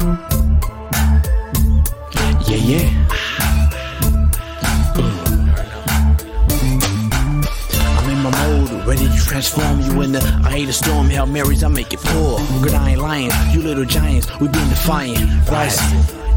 Yeah, yeah. I'm in my mode, ready to transform you in the I hate a storm, Hail Marys, I make it pour. Good, I ain't lying, you little giants, we been defiant. Rising.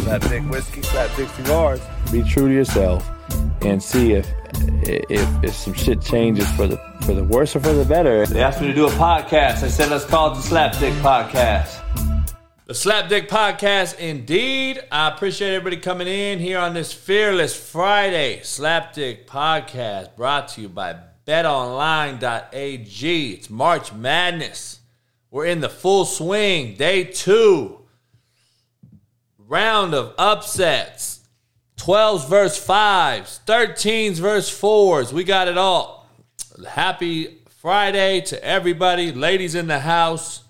Slapdick whiskey, slapdick cigars. be true to yourself and see if if if some shit changes for the for the worse or for the better. They asked me to do a podcast. I said, let's call it the Slapdick Podcast. The Slapdick Podcast, indeed. I appreciate everybody coming in here on this Fearless Friday Slapdick Podcast brought to you by betonline.ag. It's March Madness. We're in the full swing, day two. Round of upsets. 12s versus 5s, 13s versus 4s. We got it all. Happy Friday to everybody, ladies in the house.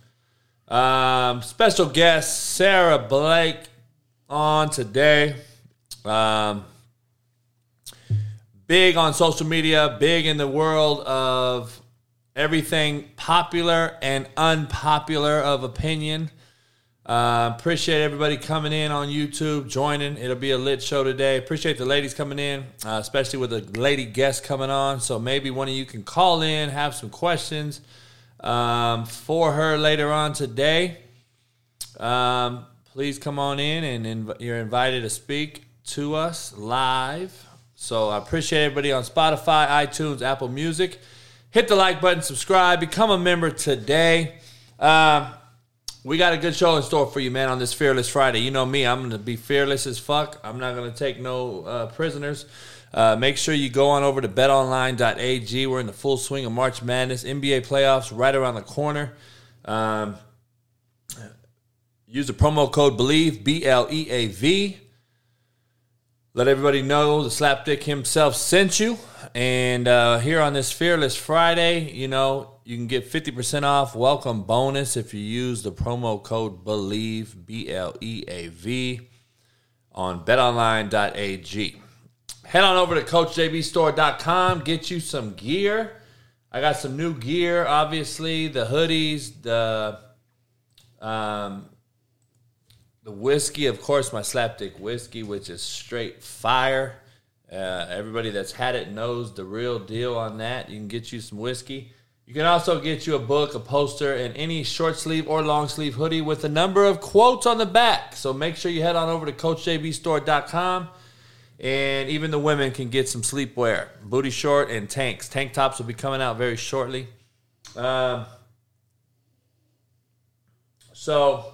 Um, special guest Sarah Blake on today. Um, big on social media, big in the world of everything popular and unpopular of opinion. Uh, appreciate everybody coming in on YouTube, joining. It'll be a lit show today. Appreciate the ladies coming in, uh, especially with a lady guest coming on. So maybe one of you can call in, have some questions um, for her later on today. Um, please come on in and inv- you're invited to speak to us live. So I appreciate everybody on Spotify, iTunes, Apple Music. Hit the like button, subscribe, become a member today. Um, we got a good show in store for you, man, on this Fearless Friday. You know me, I'm going to be fearless as fuck. I'm not going to take no uh, prisoners. Uh, make sure you go on over to betonline.ag. We're in the full swing of March Madness. NBA playoffs right around the corner. Um, use the promo code BELIEVE, B L E A V. Let everybody know the slapdick himself sent you. And uh, here on this Fearless Friday, you know, you can get 50% off welcome bonus if you use the promo code BELIEVE, B L E A V, on betonline.ag. Head on over to CoachJBStore.com, get you some gear. I got some new gear, obviously, the hoodies, the um, the whiskey, of course, my slapdick whiskey, which is straight fire. Uh, everybody that's had it knows the real deal on that. You can get you some whiskey. You can also get you a book, a poster, and any short sleeve or long sleeve hoodie with a number of quotes on the back. So make sure you head on over to CoachJBStore.com. And even the women can get some sleepwear, booty short and tanks. Tank tops will be coming out very shortly. Um, so,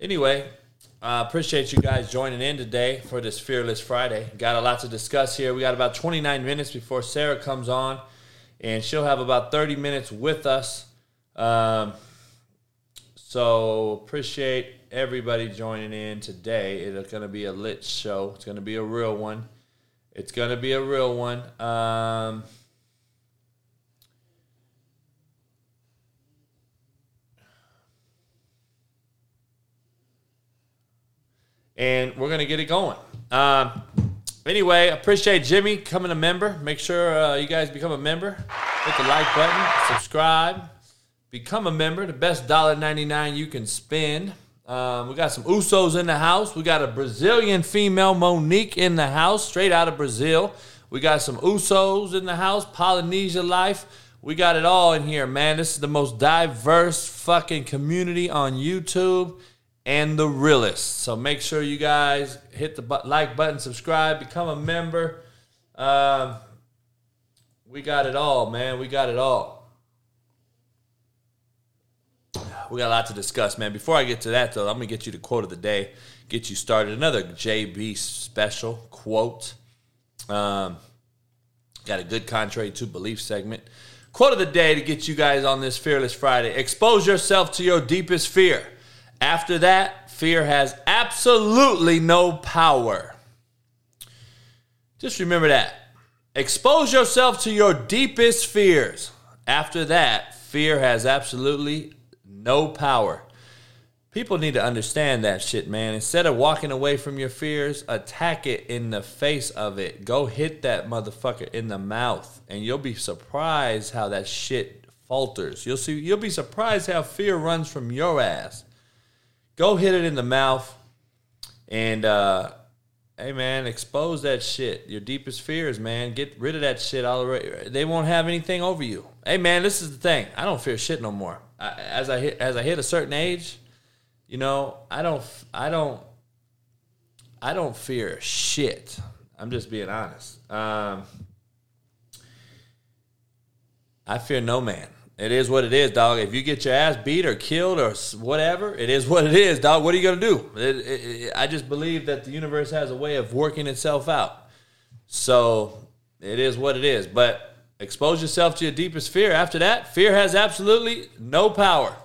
anyway, uh, appreciate you guys joining in today for this Fearless Friday. Got a lot to discuss here. We got about 29 minutes before Sarah comes on, and she'll have about 30 minutes with us. Um, so, appreciate everybody joining in today. It's going to be a lit show. It's going to be a real one. It's going to be a real one. Um, and we're going to get it going. Um, anyway, appreciate Jimmy coming a member. Make sure uh, you guys become a member. Hit the like button, subscribe, become a member. The best $1.99 you can spend. Um, we got some Usos in the house. We got a Brazilian female, Monique, in the house, straight out of Brazil. We got some Usos in the house, Polynesia life. We got it all in here, man. This is the most diverse fucking community on YouTube and the realest. So make sure you guys hit the bu- like button, subscribe, become a member. Um, we got it all, man. We got it all. We got a lot to discuss, man. Before I get to that, though, I'm going to get you the quote of the day, get you started. Another JB special quote. Um, got a good contrary to belief segment. Quote of the day to get you guys on this Fearless Friday Expose yourself to your deepest fear. After that, fear has absolutely no power. Just remember that. Expose yourself to your deepest fears. After that, fear has absolutely no power. People need to understand that shit, man. Instead of walking away from your fears, attack it in the face of it. Go hit that motherfucker in the mouth, and you'll be surprised how that shit falters. You'll see. You'll be surprised how fear runs from your ass. Go hit it in the mouth, and uh, hey, man, expose that shit. Your deepest fears, man. Get rid of that shit already. They won't have anything over you. Hey, man, this is the thing. I don't fear shit no more. I, as I hit, as I hit a certain age you know, I don't, I don't, I don't fear shit. I'm just being honest. Um, I fear no man. It is what it is, dog. If you get your ass beat or killed or whatever, it is what it is, dog. What are you gonna do? It, it, it, I just believe that the universe has a way of working itself out. So it is what it is. But expose yourself to your deepest fear. After that, fear has absolutely no power.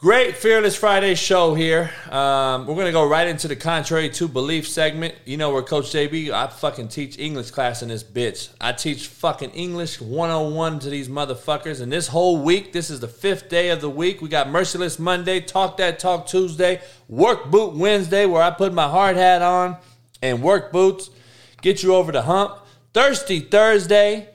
Great Fearless Friday show here. Um, we're going to go right into the contrary to belief segment. You know, where Coach JB, I fucking teach English class in this bitch. I teach fucking English 101 to these motherfuckers. And this whole week, this is the fifth day of the week. We got Merciless Monday, Talk That Talk Tuesday, Work Boot Wednesday, where I put my hard hat on and work boots, get you over the hump. Thirsty Thursday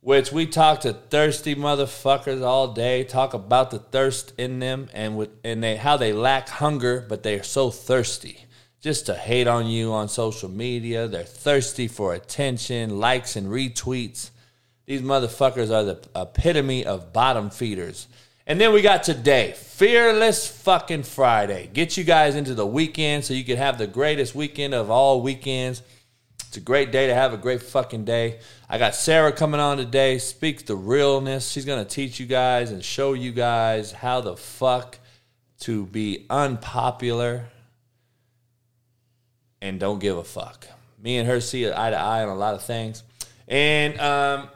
which we talk to thirsty motherfuckers all day, talk about the thirst in them and with and they how they lack hunger, but they are so thirsty. Just to hate on you on social media. They're thirsty for attention, likes and retweets. These motherfuckers are the epitome of bottom feeders. And then we got today, Fearless fucking Friday. Get you guys into the weekend so you can have the greatest weekend of all weekends. It's a great day to have a great fucking day. I got Sarah coming on today, speaks the realness. She's going to teach you guys and show you guys how the fuck to be unpopular and don't give a fuck. Me and her see eye to eye on a lot of things. And um,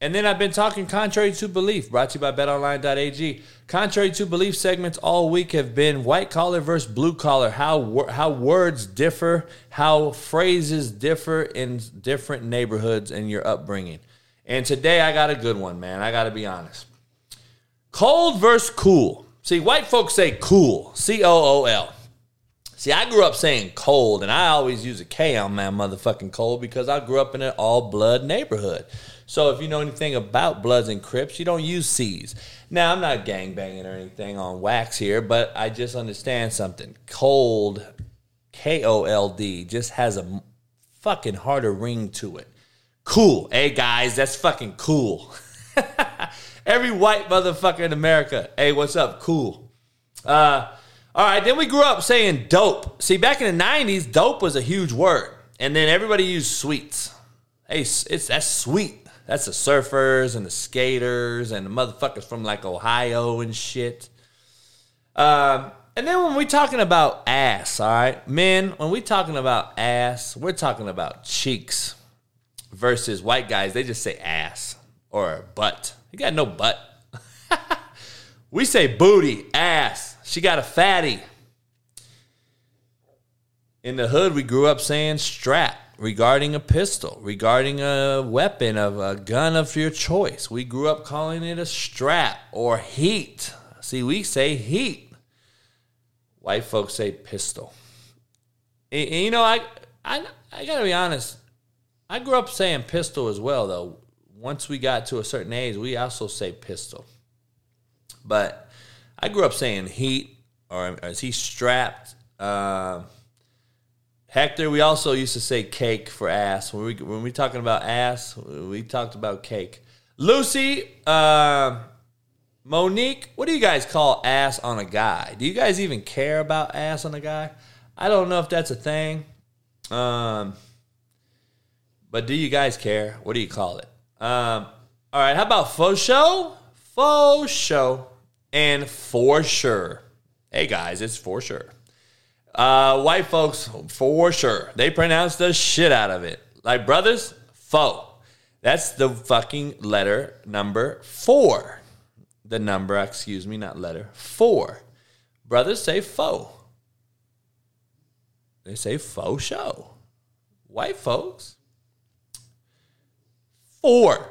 and then I've been talking contrary to belief, brought to you by betonline.ag. Contrary to belief segments all week have been white collar versus blue collar, how how words differ, how phrases differ in different neighborhoods and your upbringing. And today I got a good one, man. I got to be honest. Cold versus cool. See, white folks say cool, C O O L. See, I grew up saying cold, and I always use a K on my motherfucking cold because I grew up in an all blood neighborhood. So if you know anything about Bloods and Crips, you don't use C's. Now, I'm not gang banging or anything on wax here, but I just understand something. Cold, K O L D, just has a fucking harder ring to it. Cool. Hey, guys, that's fucking cool. Every white motherfucker in America, hey, what's up? Cool. Uh, all right, then we grew up saying dope. See, back in the 90s, dope was a huge word. And then everybody used sweets. Hey, it's that's sweet. That's the surfers and the skaters and the motherfuckers from like Ohio and shit. Um, and then when we talking about ass, all right, men, when we talking about ass, we're talking about cheeks versus white guys. They just say ass or butt. You got no butt. we say booty, ass. She got a fatty. In the hood, we grew up saying strap regarding a pistol, regarding a weapon of a gun of your choice. We grew up calling it a strap or heat. See, we say heat. White folks say pistol. And, you know, I, I, I gotta be honest. I grew up saying pistol as well, though. Once we got to a certain age, we also say pistol. But I grew up saying heat, or is he strapped? Uh, Hector, we also used to say cake for ass. When we when we talking about ass, we talked about cake. Lucy, uh, Monique, what do you guys call ass on a guy? Do you guys even care about ass on a guy? I don't know if that's a thing. Um, but do you guys care? What do you call it? Um, all right, how about faux show? Faux show. And for sure. Hey guys, it's for sure. Uh, white folks, for sure. They pronounce the shit out of it. Like brothers, faux. That's the fucking letter number four. The number, excuse me, not letter. Four. Brothers say faux. They say faux show. White folks. Four,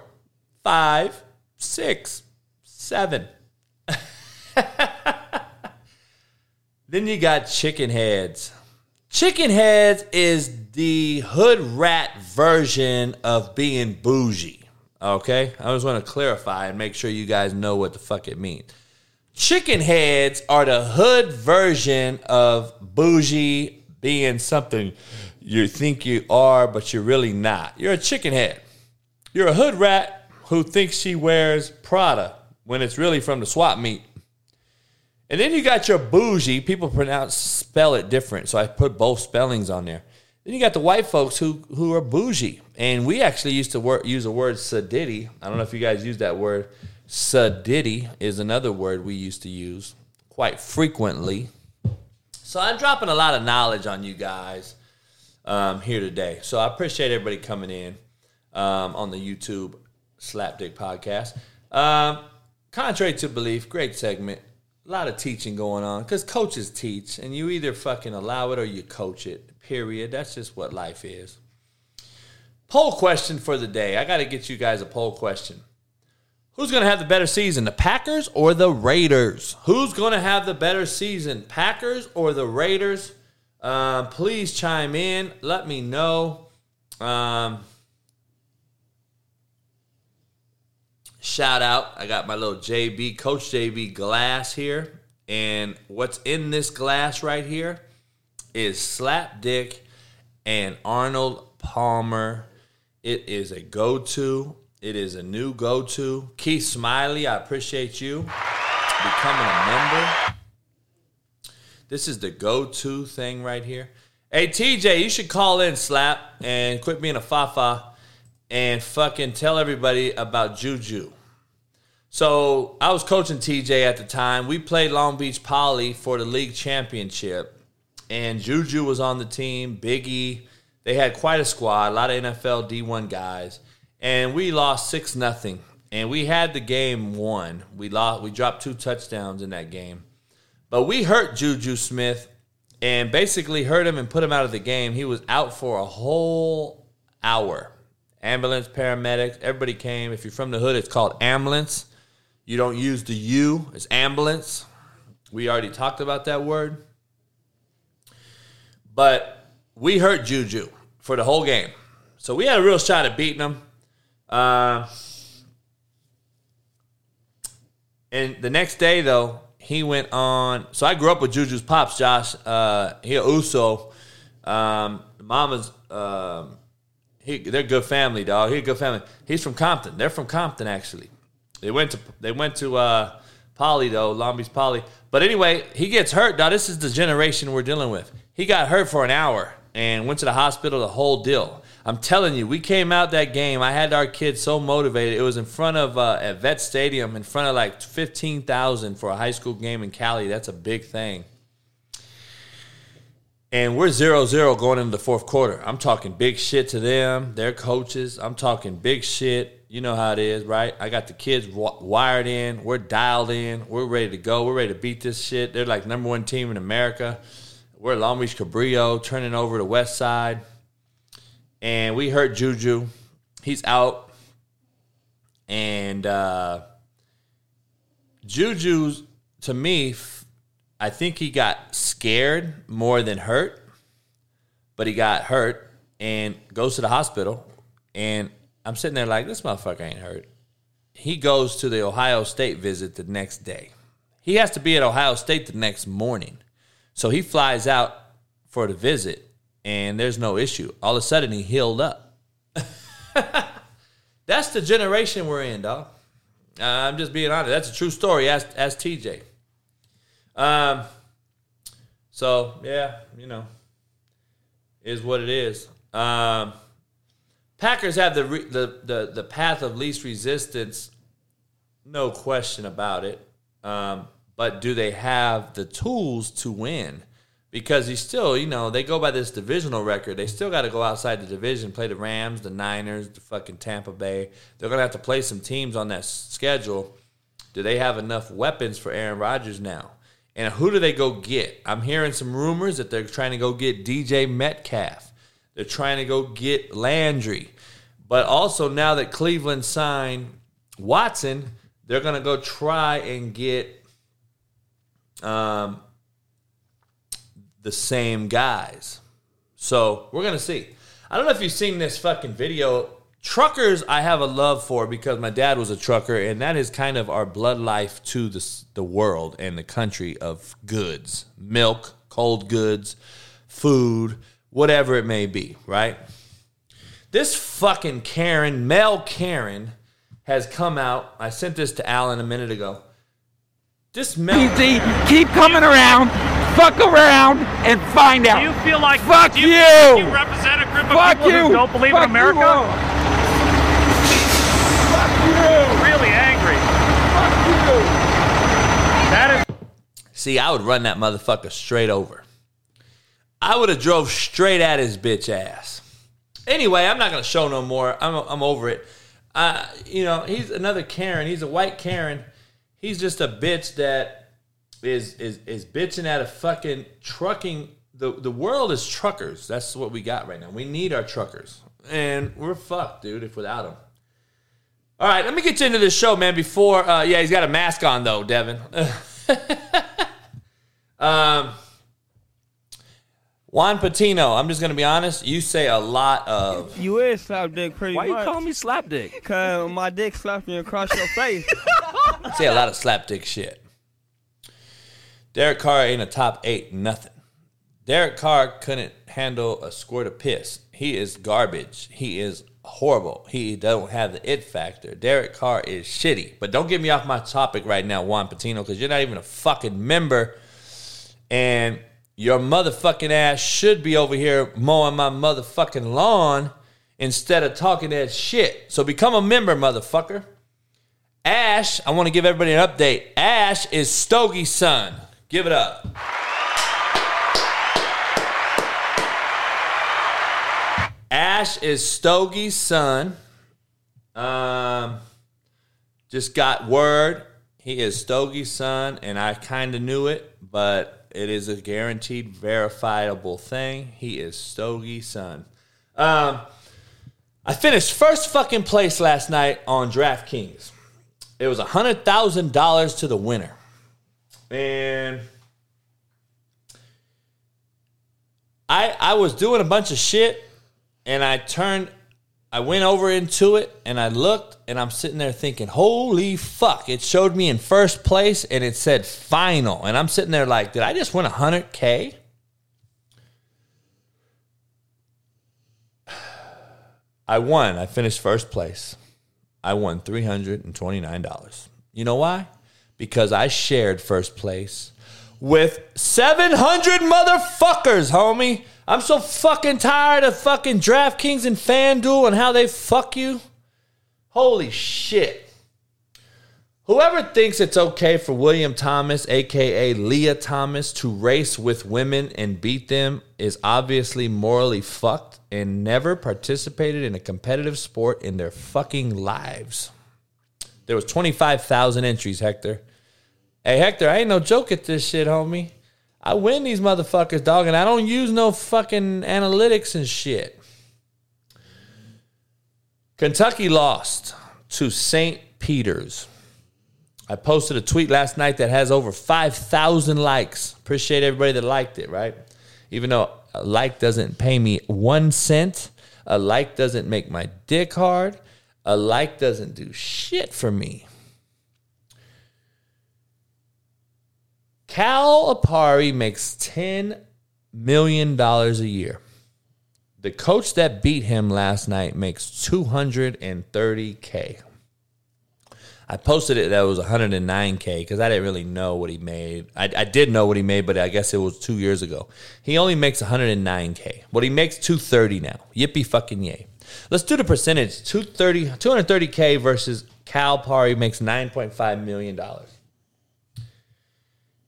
five, six, seven. then you got chicken heads. Chicken heads is the hood rat version of being bougie. Okay? I just want to clarify and make sure you guys know what the fuck it means. Chicken heads are the hood version of bougie being something you think you are, but you're really not. You're a chicken head. You're a hood rat who thinks she wears Prada when it's really from the swap meet. And then you got your bougie. People pronounce spell it different, so I put both spellings on there. Then you got the white folks who who are bougie, and we actually used to wor- use the word sadiddy. I don't know if you guys use that word. Sadiddy is another word we used to use quite frequently. So I'm dropping a lot of knowledge on you guys um, here today. So I appreciate everybody coming in um, on the YouTube Slapdick podcast. Um, contrary to belief, great segment. A lot of teaching going on because coaches teach, and you either fucking allow it or you coach it. Period. That's just what life is. Poll question for the day. I got to get you guys a poll question. Who's going to have the better season, the Packers or the Raiders? Who's going to have the better season, Packers or the Raiders? Um, please chime in. Let me know. Um, shout out. I got my little JB, Coach JB glass here. And what's in this glass right here is Slap Dick and Arnold Palmer. It is a go to. It is a new go to. Keith Smiley, I appreciate you becoming a member. This is the go to thing right here. Hey, TJ, you should call in, Slap, and quit being a fafa and fucking tell everybody about Juju. So I was coaching TJ at the time. We played Long Beach Poly for the league championship, and Juju was on the team. Biggie, they had quite a squad, a lot of NFL D1 guys, and we lost six nothing. And we had the game won. We lost. We dropped two touchdowns in that game, but we hurt Juju Smith and basically hurt him and put him out of the game. He was out for a whole hour. Ambulance, paramedics, everybody came. If you're from the hood, it's called ambulance. You don't use the U, it's ambulance. We already talked about that word. But we hurt Juju for the whole game. So we had a real shot at beating them. Uh, and the next day, though, he went on. So I grew up with Juju's pops, Josh. Uh, he Uso. Um, mama's. Um, he, they're good family, dog. He a good family. He's from Compton. They're from Compton, actually. They went to they went to uh, Poly though, Long Beach Poly. But anyway, he gets hurt. Now this is the generation we're dealing with. He got hurt for an hour and went to the hospital. The whole deal. I'm telling you, we came out that game. I had our kids so motivated. It was in front of uh, at Vet Stadium, in front of like fifteen thousand for a high school game in Cali. That's a big thing. And we're 0 0 going into the fourth quarter. I'm talking big shit to them, their coaches. I'm talking big shit. You know how it is, right? I got the kids wired in. We're dialed in. We're ready to go. We're ready to beat this shit. They're like number one team in America. We're Long Beach Cabrillo, turning over the West Side. And we hurt Juju. He's out. And uh, Juju's, to me, I think he got scared more than hurt. But he got hurt and goes to the hospital. And I'm sitting there like, this motherfucker ain't hurt. He goes to the Ohio State visit the next day. He has to be at Ohio State the next morning. So he flies out for the visit, and there's no issue. All of a sudden, he healed up. That's the generation we're in, dog. Uh, I'm just being honest. That's a true story. Ask, ask TJ. Um, so yeah, you know, is what it is. Um, Packers have the, re- the the the path of least resistance, no question about it. Um, but do they have the tools to win? Because you still, you know, they go by this divisional record. They still got to go outside the division, play the Rams, the Niners, the fucking Tampa Bay. They're to have to play some teams on that schedule. Do they have enough weapons for Aaron Rodgers now? And who do they go get? I'm hearing some rumors that they're trying to go get DJ Metcalf. They're trying to go get Landry. But also now that Cleveland signed Watson, they're going to go try and get um, the same guys. So we're gonna see. I don't know if you've seen this fucking video. Truckers, I have a love for because my dad was a trucker, and that is kind of our blood life to the the world and the country of goods, milk, cold goods, food, whatever it may be. Right? This fucking Karen, Mel Karen, has come out. I sent this to Alan a minute ago. This Mel. Easy. Keep coming around. Fuck around and find out. Do you feel like Fuck do you, you. feel you represent a group of Fuck people you. who don't believe Fuck in America? You all. Fuck you. Really angry. Fuck you. That is See, I would run that motherfucker straight over. I would have drove straight at his bitch ass. Anyway, I'm not gonna show no more. I'm I'm over it. Uh, you know, he's another Karen. He's a white Karen. He's just a bitch that is is is bitching at a fucking trucking. The the world is truckers. That's what we got right now. We need our truckers, and we're fucked, dude. If without them. All right, let me get you into this show, man. Before, uh, yeah, he's got a mask on though, Devin. um, Juan Patino. I'm just gonna be honest. You say a lot of. You is slap dick pretty Why you call me slap dick? Cause my dick slapped me across your face. say a lot of slap dick shit. Derek Carr ain't a top eight, nothing. Derek Carr couldn't handle a squirt of piss. He is garbage. He is horrible. He don't have the it factor. Derek Carr is shitty. But don't get me off my topic right now, Juan Patino, because you're not even a fucking member. And your motherfucking ass should be over here mowing my motherfucking lawn instead of talking that shit. So become a member, motherfucker. Ash, I want to give everybody an update. Ash is Stogie's son. Give it up. Ash is Stogie's son. Um, just got word he is Stogie's son, and I kind of knew it, but it is a guaranteed, verifiable thing. He is Stogie's son. Um, I finished first fucking place last night on DraftKings. It was hundred thousand dollars to the winner, and I I was doing a bunch of shit, and I turned, I went over into it, and I looked, and I'm sitting there thinking, holy fuck! It showed me in first place, and it said final, and I'm sitting there like, did I just win hundred k? I won. I finished first place. I won $329. You know why? Because I shared first place with 700 motherfuckers, homie. I'm so fucking tired of fucking DraftKings and FanDuel and how they fuck you. Holy shit. Whoever thinks it's okay for William Thomas, aka Lia Thomas, to race with women and beat them is obviously morally fucked and never participated in a competitive sport in their fucking lives. There was 25,000 entries, Hector. Hey, Hector, I ain't no joke at this shit, homie. I win these motherfuckers, dog, and I don't use no fucking analytics and shit. Kentucky lost to St. Peter's. I posted a tweet last night that has over 5,000 likes. Appreciate everybody that liked it, right? Even though a like doesn't pay me one cent, a like doesn't make my dick hard, a like doesn't do shit for me. Calipari makes $10 million a year. The coach that beat him last night makes 230K. I posted it that it was 109k because I didn't really know what he made. I, I did know what he made, but I guess it was two years ago. He only makes 109k. Well, he makes 230 now. Yippee fucking yay! Let's do the percentage. 230, 230k versus Calipari makes 9.5 million dollars,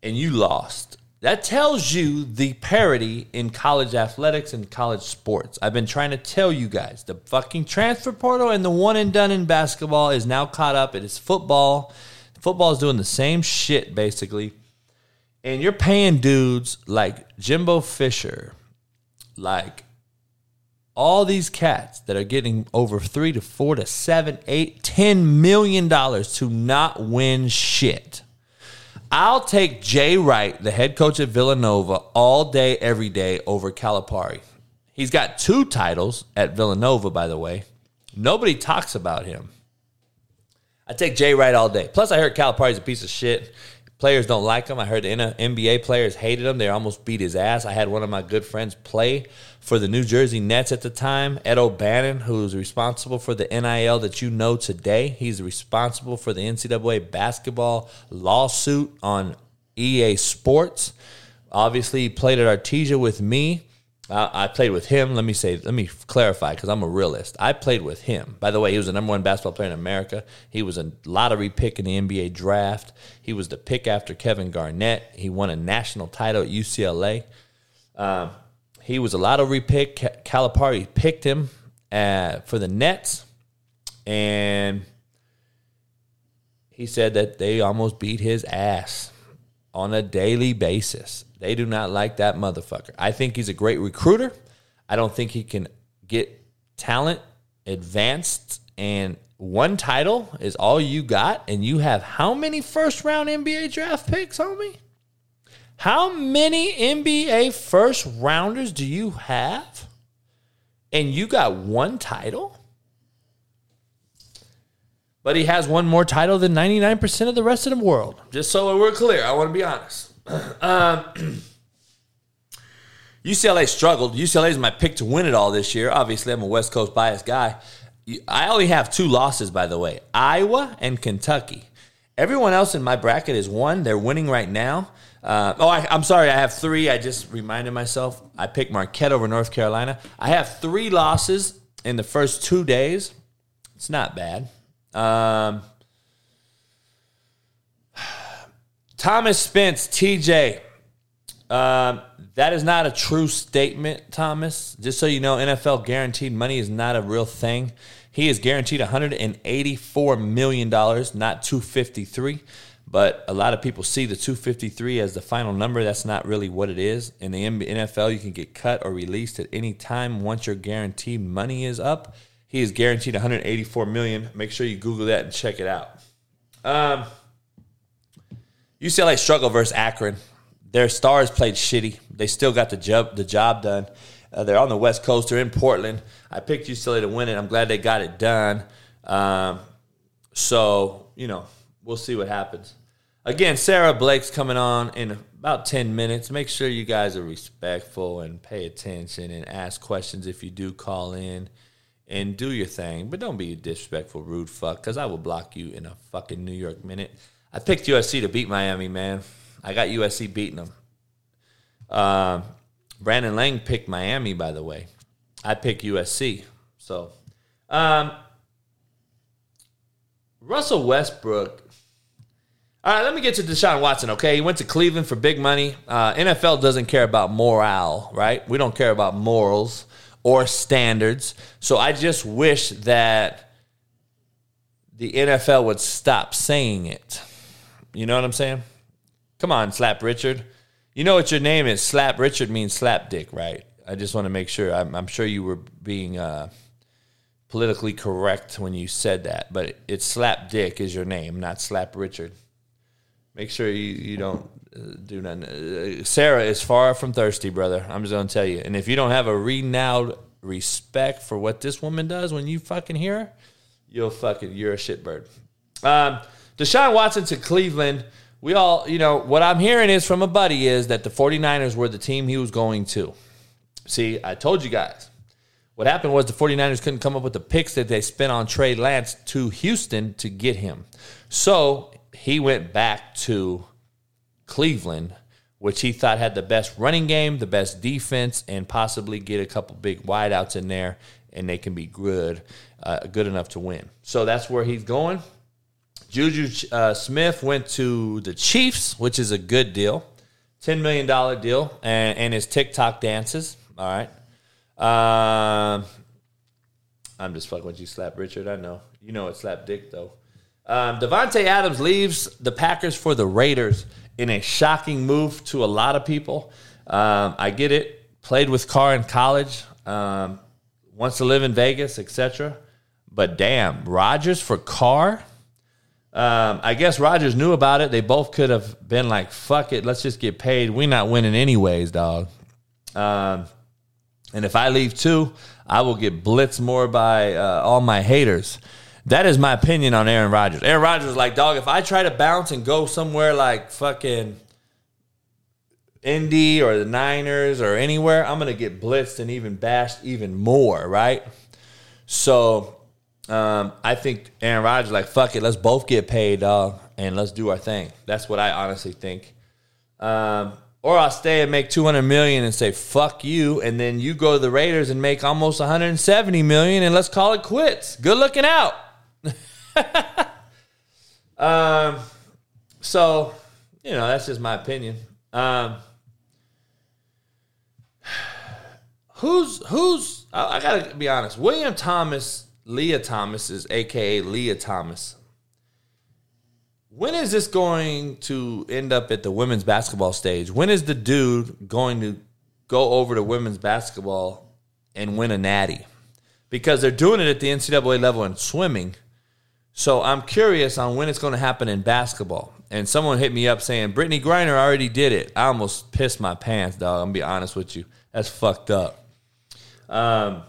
and you lost. That tells you the parity in college athletics and college sports. I've been trying to tell you guys the fucking transfer portal and the one and done in basketball is now caught up. It is football. Football is doing the same shit basically. And you're paying dudes like Jimbo Fisher, like all these cats that are getting over three to four to seven, eight, ten million dollars to not win shit. I'll take Jay Wright, the head coach at Villanova, all day, every day over Calipari. He's got two titles at Villanova, by the way. Nobody talks about him. I take Jay Wright all day. Plus, I heard Calipari's a piece of shit. Players don't like him. I heard the NBA players hated him. They almost beat his ass. I had one of my good friends play for the New Jersey Nets at the time, Ed O'Bannon, who's responsible for the NIL that you know today. He's responsible for the NCAA basketball lawsuit on EA Sports. Obviously, he played at Artesia with me. Uh, I played with him. Let me say, let me clarify because I'm a realist. I played with him. By the way, he was the number one basketball player in America. He was a lottery pick in the NBA draft. He was the pick after Kevin Garnett. He won a national title at UCLA. Um, he was a lottery pick. Calipari picked him uh, for the Nets, and he said that they almost beat his ass on a daily basis. They do not like that motherfucker. I think he's a great recruiter. I don't think he can get talent advanced and one title is all you got and you have how many first round NBA draft picks, homie? How many NBA first rounders do you have? And you got one title? But he has one more title than 99% of the rest of the world. Just so we're clear, I want to be honest. um, UCLA struggled. UCLA is my pick to win it all this year. Obviously, I'm a West Coast biased guy. I only have two losses, by the way Iowa and Kentucky. Everyone else in my bracket is one. They're winning right now. Uh, oh, I, am sorry. I have three. I just reminded myself. I picked Marquette over North Carolina. I have three losses in the first two days. It's not bad. Um, Thomas Spence, TJ. Um, that is not a true statement, Thomas. Just so you know, NFL guaranteed money is not a real thing. He is guaranteed 184 million dollars, not 253. But a lot of people see the 253 as the final number. That's not really what it is. In the NFL, you can get cut or released at any time once your guaranteed money is up. He is guaranteed 184 million. Make sure you Google that and check it out. Um, UCLA struggled versus Akron. Their stars played shitty. They still got the job the job done. Uh, they're on the West Coast. They're in Portland. I picked UCLA to win it. I'm glad they got it done. Um, so you know, we'll see what happens. Again, Sarah Blake's coming on in about 10 minutes. Make sure you guys are respectful and pay attention and ask questions if you do call in and do your thing. But don't be a disrespectful, rude fuck, because I will block you in a fucking New York minute. I picked USC to beat Miami, man. I got USC beating them. Uh, Brandon Lang picked Miami, by the way. I picked USC. So, um, Russell Westbrook. All right, let me get to Deshaun Watson, okay? He went to Cleveland for big money. Uh, NFL doesn't care about morale, right? We don't care about morals or standards. So I just wish that the NFL would stop saying it. You know what I'm saying? Come on, Slap Richard. You know what your name is. Slap Richard means slap dick, right? I just want to make sure. I'm, I'm sure you were being uh, politically correct when you said that, but it's Slap Dick is your name, not Slap Richard. Make sure you, you don't uh, do nothing. Uh, Sarah is far from thirsty, brother. I'm just to tell you. And if you don't have a renowned respect for what this woman does when you fucking hear her, you'll fucking, you're a shitbird. Um, Deshaun Watson to Cleveland. We all, you know, what I'm hearing is from a buddy is that the 49ers were the team he was going to. See, I told you guys. What happened was the 49ers couldn't come up with the picks that they spent on Trey Lance to Houston to get him. So he went back to Cleveland, which he thought had the best running game, the best defense, and possibly get a couple big wideouts in there, and they can be good, uh, good enough to win. So that's where he's going. Juju uh, Smith went to the Chiefs, which is a good deal, ten million dollar deal, and, and his TikTok dances. All right. Um, I'm just fucking with you, Slap Richard. I know you know it, Slap Dick though. Um, Davante Adams leaves the Packers for the Raiders in a shocking move to a lot of people. Um, I get it. Played with Carr in college. Um, wants to live in Vegas, etc. But damn, Rodgers for Carr. Um, I guess Rodgers knew about it. They both could have been like, "Fuck it, let's just get paid. We not winning anyways, dog." Um, and if I leave too, I will get blitzed more by uh, all my haters. That is my opinion on Aaron Rodgers. Aaron Rodgers is like, dog, if I try to bounce and go somewhere like fucking Indy or the Niners or anywhere, I'm going to get blitzed and even bashed even more, right? So um, I think Aaron Rodgers like, fuck it, let's both get paid, dog, and let's do our thing. That's what I honestly think. Um, or I'll stay and make 200 million and say fuck you, and then you go to the Raiders and make almost 170 million, and let's call it quits. Good looking out. um, so you know that's just my opinion. Um, who's who's? I, I gotta be honest. William Thomas, Lia Thomas is AKA Lia Thomas. When is this going to end up at the women's basketball stage? When is the dude going to go over to women's basketball and win a natty? Because they're doing it at the NCAA level in swimming. So I'm curious on when it's going to happen in basketball. And someone hit me up saying Brittney Griner already did it. I almost pissed my pants, dog. I'm gonna be honest with you. That's fucked up. Um,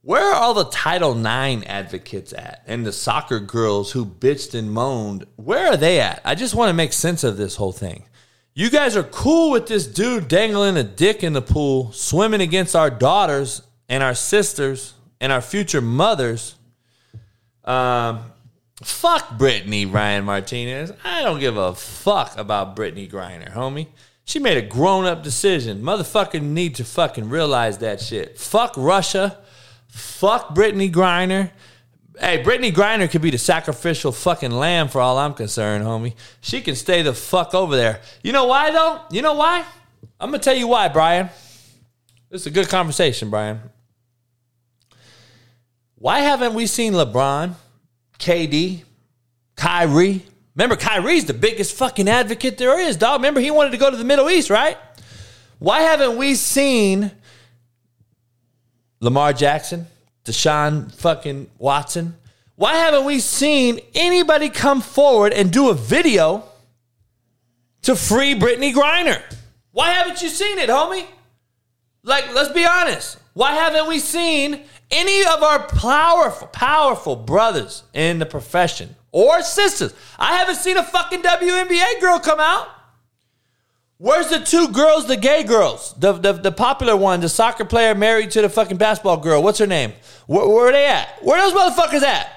where are all the Title IX advocates at and the soccer girls who bitched and moaned? Where are they at? I just want to make sense of this whole thing. You guys are cool with this dude dangling a dick in the pool, swimming against our daughters and our sisters and our future mothers. Um, fuck Brittany Ryan Martinez. I don't give a fuck about Brittney Griner, homie. She made a grown up decision. Motherfucker need to fucking realize that shit. Fuck Russia. Fuck Brittney Griner. Hey, Brittney Griner could be the sacrificial fucking lamb for all I'm concerned, homie. She can stay the fuck over there. You know why though? You know why? I'm gonna tell you why, Brian. This is a good conversation, Brian. Why haven't we seen LeBron, KD, Kyrie? Remember, Kyrie's the biggest fucking advocate there is, dog. Remember, he wanted to go to the Middle East, right? Why haven't we seen Lamar Jackson, Deshaun fucking Watson? Why haven't we seen anybody come forward and do a video to free Brittney Griner? Why haven't you seen it, homie? Like, let's be honest. Why haven't we seen any of our powerful, powerful brothers in the profession or sisters? I haven't seen a fucking WNBA girl come out. Where's the two girls, the gay girls? The, the, the popular one, the soccer player married to the fucking basketball girl. What's her name? Where, where are they at? Where are those motherfuckers at?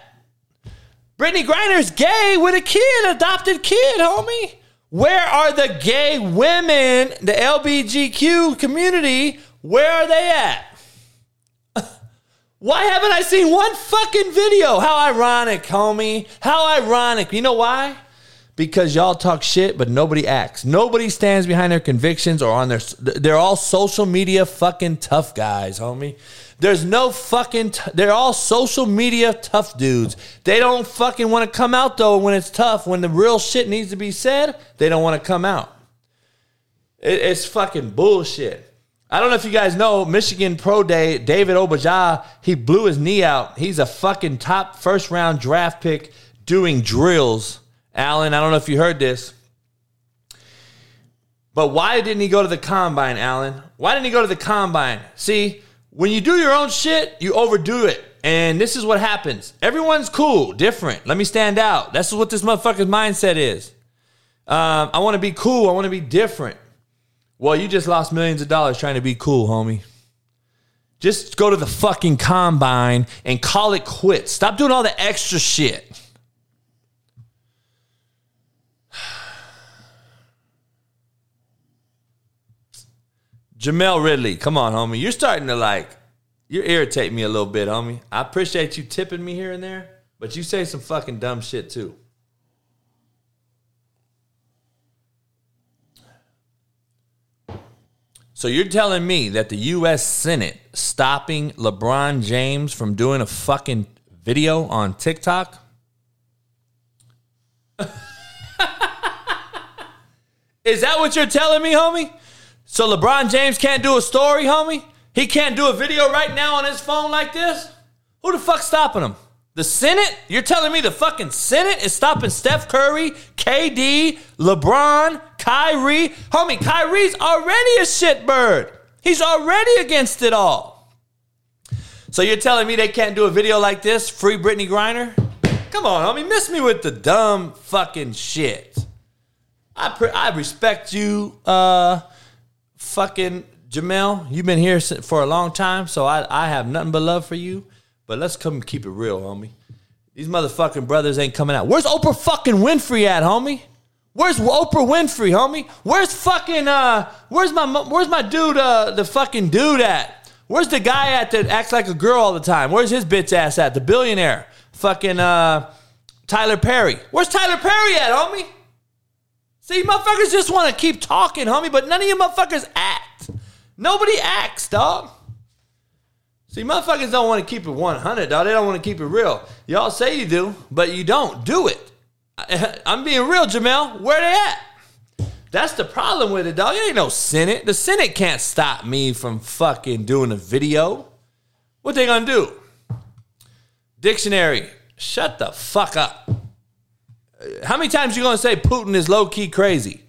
Brittney Griner's gay with a kid, adopted kid, homie. Where are the gay women, the LBGQ community? Where are they at? Why haven't I seen one fucking video? How ironic, homie. How ironic. You know why? Because y'all talk shit, but nobody acts. Nobody stands behind their convictions or on their. They're all social media fucking tough guys, homie. There's no fucking. T- they're all social media tough dudes. They don't fucking want to come out though when it's tough. When the real shit needs to be said, they don't want to come out. It, it's fucking bullshit. I don't know if you guys know Michigan Pro Day, David Obaja, he blew his knee out. He's a fucking top first round draft pick doing drills. Alan, I don't know if you heard this. But why didn't he go to the combine, Alan? Why didn't he go to the combine? See, when you do your own shit, you overdo it. And this is what happens. Everyone's cool, different. Let me stand out. That's what this motherfucker's mindset is. Um, I want to be cool. I want to be different. Well, you just lost millions of dollars trying to be cool, homie. Just go to the fucking combine and call it quits. Stop doing all the extra shit. Jamel Ridley, come on, homie. You're starting to like, you irritate me a little bit, homie. I appreciate you tipping me here and there, but you say some fucking dumb shit too. So you're telling me that the U.S. Senate stopping LeBron James from doing a fucking video on TikTok? Is that what you're telling me, homie? So LeBron James can't do a story, homie? He can't do a video right now on his phone like this? Who the fuck's stopping him? The Senate? You're telling me the fucking Senate is stopping Steph Curry, KD, LeBron, Kyrie? Homie, Kyrie's already a shitbird. He's already against it all. So you're telling me they can't do a video like this? Free Brittney Griner? Come on, homie, miss me with the dumb fucking shit. I pre- I respect you, uh, fucking Jamel. You've been here for a long time, so I, I have nothing but love for you. But let's come keep it real, homie. These motherfucking brothers ain't coming out. Where's Oprah fucking Winfrey at, homie? Where's Oprah Winfrey, homie? Where's fucking uh? Where's my where's my dude uh the fucking dude at? Where's the guy at that acts like a girl all the time? Where's his bitch ass at? The billionaire, fucking uh, Tyler Perry. Where's Tyler Perry at, homie? See, motherfuckers just want to keep talking, homie, but none of you motherfuckers act. Nobody acts, dog. See, motherfuckers don't want to keep it 100, dog. They don't want to keep it real. Y'all say you do, but you don't. Do it. I- I'm being real, Jamel. Where they at? That's the problem with it, dog. It ain't no Senate. The Senate can't stop me from fucking doing a video. What they gonna do? Dictionary, shut the fuck up. How many times you gonna say Putin is low key crazy?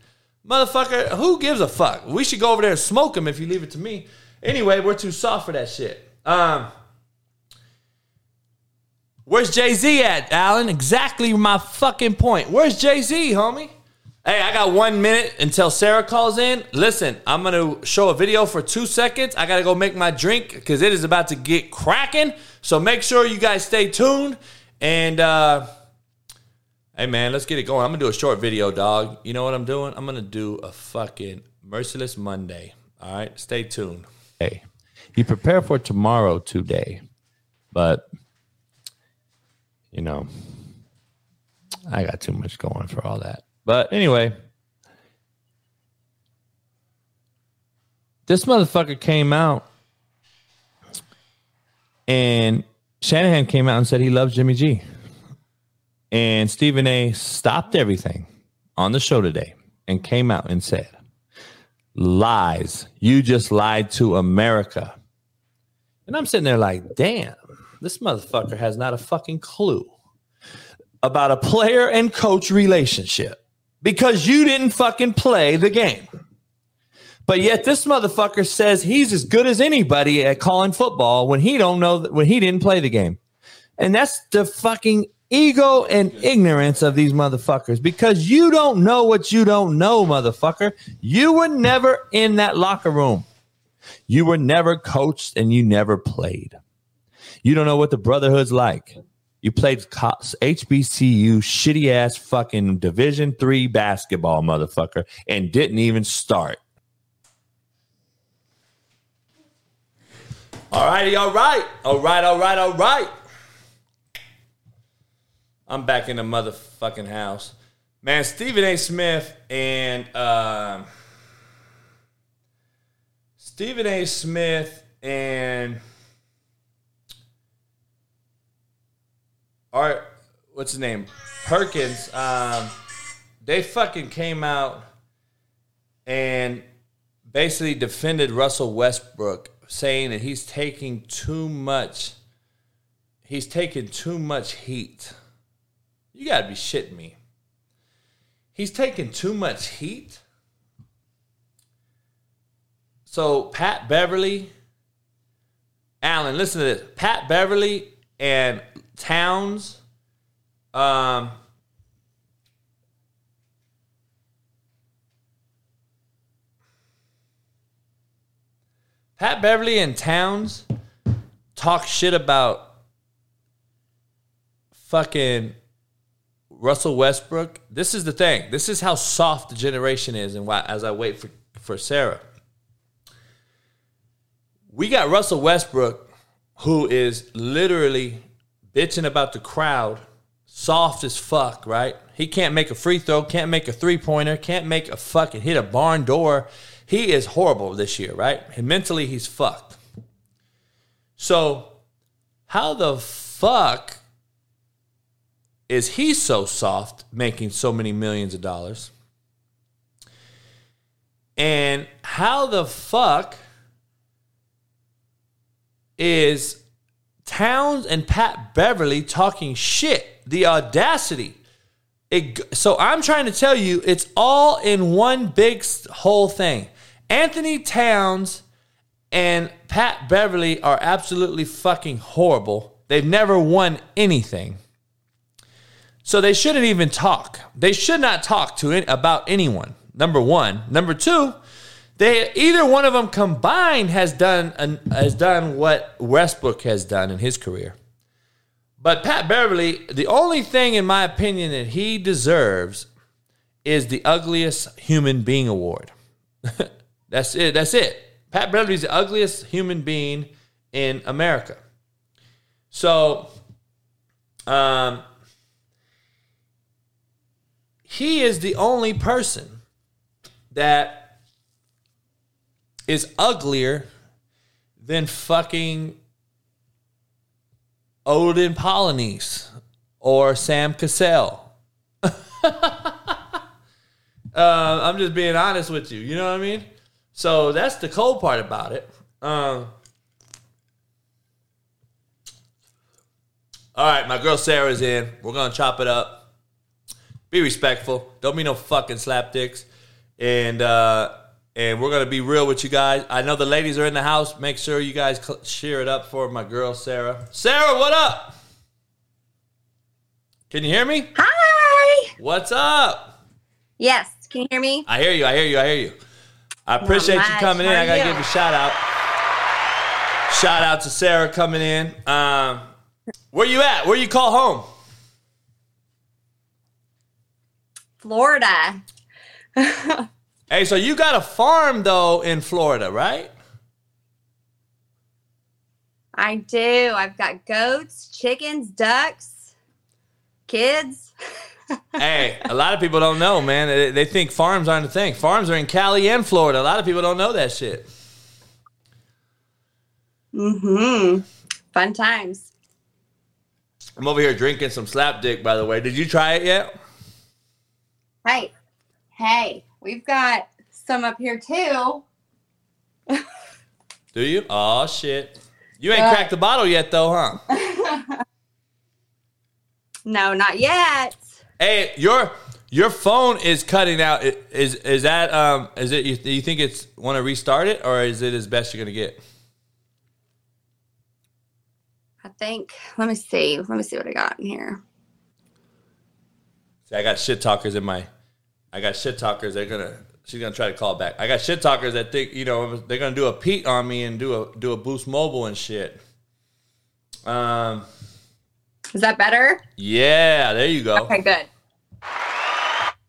Motherfucker, who gives a fuck? We should go over there and smoke him if you leave it to me. Anyway, we're too soft for that shit. Um, where's Jay Z at, Alan? Exactly my fucking point. Where's Jay Z, homie? Hey, I got one minute until Sarah calls in. Listen, I'm gonna show a video for two seconds. I gotta go make my drink because it is about to get cracking. So make sure you guys stay tuned. And uh, hey, man, let's get it going. I'm gonna do a short video, dog. You know what I'm doing? I'm gonna do a fucking merciless Monday. All right, stay tuned. Hey, you prepare for tomorrow today, but you know, I got too much going for all that. But anyway, this motherfucker came out and Shanahan came out and said he loves Jimmy G. And Stephen A stopped everything on the show today and came out and said, Lies. You just lied to America. And I'm sitting there like, damn, this motherfucker has not a fucking clue about a player and coach relationship because you didn't fucking play the game. But yet this motherfucker says he's as good as anybody at calling football when he don't know when he didn't play the game. And that's the fucking ego and ignorance of these motherfuckers because you don't know what you don't know, motherfucker. You were never in that locker room. You were never coached and you never played. You don't know what the brotherhood's like. You played HBCU shitty ass fucking Division three basketball, motherfucker, and didn't even start. All righty, all right. All right, all right, all right. I'm back in the motherfucking house. Man, Stephen A. Smith and uh, Stephen A. Smith and Art, what's his name? Perkins. Um, they fucking came out and basically defended Russell Westbrook, saying that he's taking too much. He's taking too much heat. You gotta be shitting me. He's taking too much heat. So Pat Beverley, Allen, listen to this. Pat Beverley and Towns, um, Pat Beverley and Towns talk shit about fucking Russell Westbrook. This is the thing. This is how soft the generation is, and why as I wait for for Sarah, we got Russell Westbrook, who is literally bitching about the crowd, soft as fuck. Right? He can't make a free throw, can't make a three pointer, can't make a fucking hit a barn door. He is horrible this year, right? And mentally, he's fucked. So, how the fuck is he so soft making so many millions of dollars? And how the fuck is Towns and Pat Beverley talking shit? The audacity. It, so I'm trying to tell you, it's all in one big whole thing. Anthony Towns and Pat Beverley are absolutely fucking horrible. They've never won anything. So they shouldn't even talk. They should not talk to it about anyone. Number one. Number two, they either one of them combined has done an, has done what Westbrook has done in his career. But Pat Beverley, the only thing in my opinion that he deserves is the ugliest human being award. That's it. That's it. Pat Beverley's the ugliest human being in America. So, um, he is the only person that is uglier than fucking Olden Polynice or Sam Cassell. uh, I'm just being honest with you. You know what I mean? So that's the cold part about it. Um, all right, my girl Sarah's in. We're gonna chop it up. Be respectful. Don't be no fucking slapdicks. And uh, and we're gonna be real with you guys. I know the ladies are in the house. Make sure you guys cl- cheer it up for my girl Sarah. Sarah, what up? Can you hear me? Hi. What's up? Yes. Can you hear me? I hear you. I hear you. I hear you. I appreciate you coming in. I gotta you? give a shout out. Shout out to Sarah coming in. Um, where you at? Where you call home? Florida. Hey, so you got a farm though in Florida, right? I do. I've got goats, chickens, ducks, kids. hey, a lot of people don't know, man. They, think farms aren't a thing. Farms are in Cali and Florida. A lot of people don't know that shit. Mm-hmm. Fun times. I'm over here drinking some slap dick, by the way. Did you try it yet? Hey, hey, we've got some up here too. Do you? Oh shit. You ain't Yeah. cracked the bottle yet though, huh? No, not yet. Hey, your your phone is cutting out. Is is that um is it you, you think it's want to restart it or is it as best you're gonna get? I think. Let me see. Let me see what I got in here. See, I got shit talkers in my. I got shit talkers. They're gonna. She's gonna try to call back. I got shit talkers that think you know they're gonna do a Pete on me and do a do a Boost Mobile and shit. Um. Is that better? Yeah, there you go. Okay, good.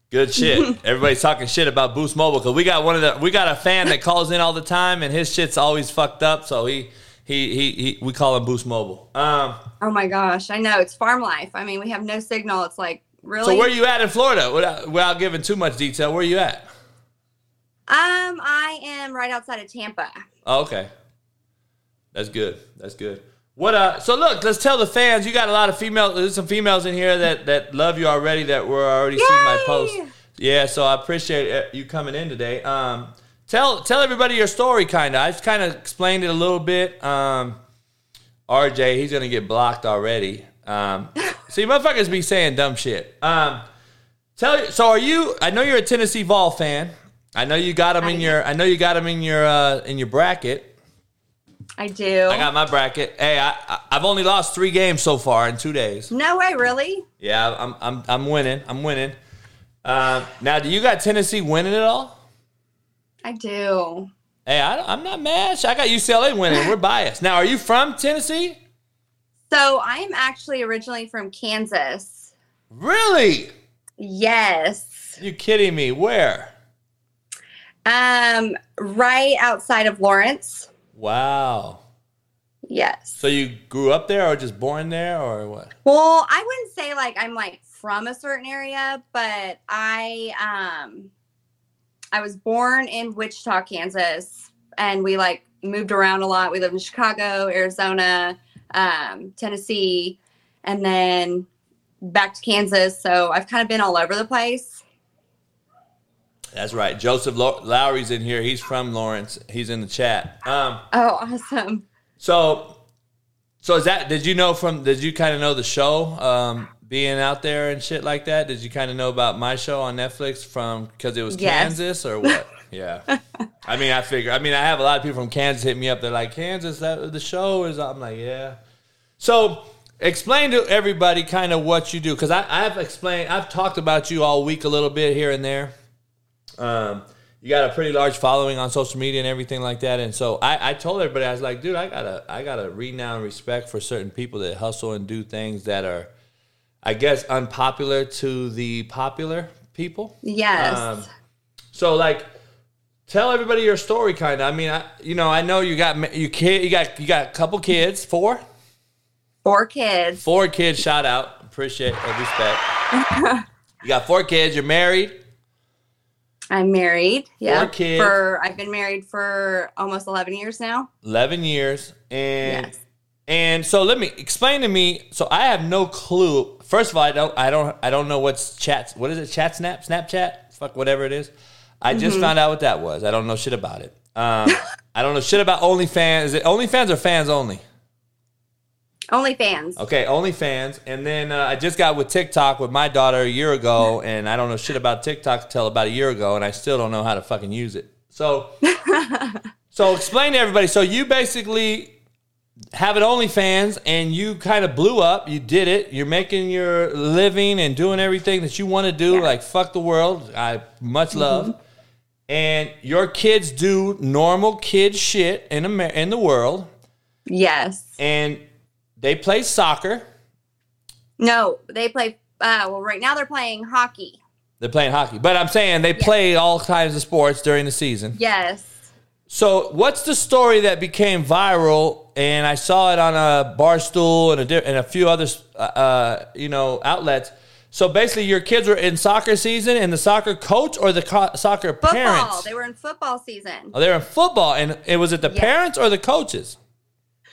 Good shit. Everybody's talking shit about Boost Mobile because we got one of the we got a fan that calls in all the time and his shit's always fucked up. So he he he, he we call him Boost Mobile. Um. Oh my gosh, I know it's farm life. I mean, we have no signal. It's like really. So where are you at in Florida? Without, without giving too much detail, where are you at? Um, I am right outside of Tampa. Oh, okay. That's good. That's good. What uh so look, let's tell the fans you got a lot of female there's some females in here that that love you already that were already seeing my post. Yeah, so I appreciate uh, you coming in today. Um tell tell everybody your story kind of. I just kind of explained it a little bit. Um RJ, he's going to get blocked already. Um see motherfuckers be saying dumb shit. Um tell so are you I know you're a Tennessee Vol fan. I know you got them in your I know you got them in your uh in your bracket. I do. I got my bracket. Hey, I, I I've only lost three games so far in two days. No way, really? Yeah, I'm I'm I'm winning. I'm winning. Uh, now, do you got Tennessee winning it all? I do. Hey, I I, am not mad. I got UCLA winning. We're biased. Now, are you from Tennessee? So I am actually originally from Kansas. Really? Yes. You kidding me? Where? Um, right outside of Lawrence. Wow. Yes. So you grew up there, or just born there, or what? Well, I wouldn't say like I'm like from a certain area, but I um I was born in Wichita, Kansas, and we like moved around a lot. We lived in Chicago, Arizona, um, Tennessee, and then back to Kansas. So I've kind of been all over the place. That's right. Joseph Lowry's in here. He's from Lawrence. He's in the chat. Um, Oh, awesome. so, so is that? Did you know from? Did you kind of know the show? Um, being out there and shit like that. Did you kind of know about my show on Netflix from because it was Yes. Kansas or what? Yeah. I mean, I figure. I mean, I have a lot of people from Kansas hit me up. They're like, Kansas, that the show is. I'm like, yeah. So explain to everybody kind of what you do because I've explained. I've talked about you all week a little bit here and there. Um, you got a pretty large following on social media and everything like that. And so I, I told everybody, I was like, dude, I gotta, I gotta renown respect for certain people that hustle and do things that are, I guess, unpopular to the popular people. Yes. Um, so like, tell everybody your story, kind of. I mean, I, you know, I know you got you kid, you got you got a couple kids, four, Four kids. four kids. Shout out, appreciate, uh, respect. you got four kids. You're married. I'm married. Yeah. kids. For I've been married for almost 11 years now. 11 years and Yes. and so let me explain to me so i have no clue first of all i don't i don't i don't know what's chat what is it chat snap snapchat fuck whatever it is i just Mhm. found out what that was i don't know shit about it um, i don't know shit about onlyfans is it onlyfans or fans only Only fans. okay onlyfans and then uh, i just got with tiktok with my daughter a year ago and i don't know shit about tiktok until about a year ago and i still don't know how to fucking use it so so explain to everybody. So you basically have an OnlyFans and you kind of blew up. You did it. You're making your living and doing everything that you want to do. Like fuck the world. I much love. And your kids do normal kid shit in Amer- in the world. Yes. And they play soccer. No, they play. Uh, well, right now they're playing hockey. They're playing hockey. But I'm saying they play all kinds of sports during the season. Yes. So, what's the story that became viral? And I saw it on a Barstool and a, and a few other, uh, uh, you know, outlets. So basically, your kids were in soccer season, and the soccer coach or the co- soccer Football. parents. They were in football season. Oh, they were in football, and it was it the Yes. parents or the coaches?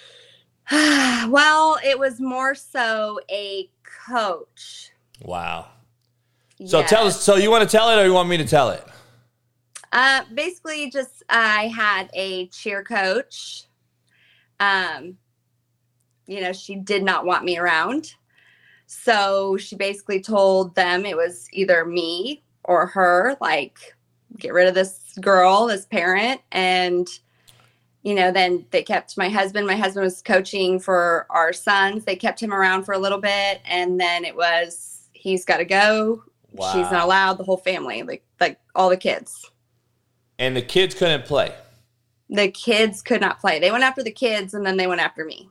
well, it was more so a coach. Wow. So tell us. So you want to tell it, or you want me to tell it? Uh, basically, just I had a cheer coach. Um, you know, she did not want me around. So she basically told them it was either me or her, like, get rid of this girl, this parent. And, you know, then they kept my husband. My husband was coaching for our sons. They kept him around for a little bit. And then it was, he's got to go. She's not allowed, the whole family, like, like all the kids. And the kids couldn't play. the kids could not play. They went after the kids and then they went after me.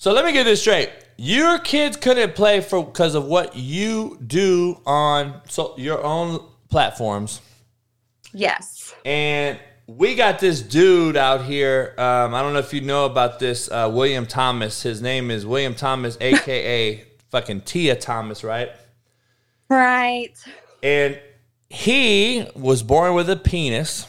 So let me get this straight. Your kids couldn't play for because of what you do on so your own platforms. Yes. And we got this dude out here. Um, I don't know if you know about this, uh, William Thomas. His name is William Thomas, aka fucking Lia Thomas, right? Right. And he was born with a penis.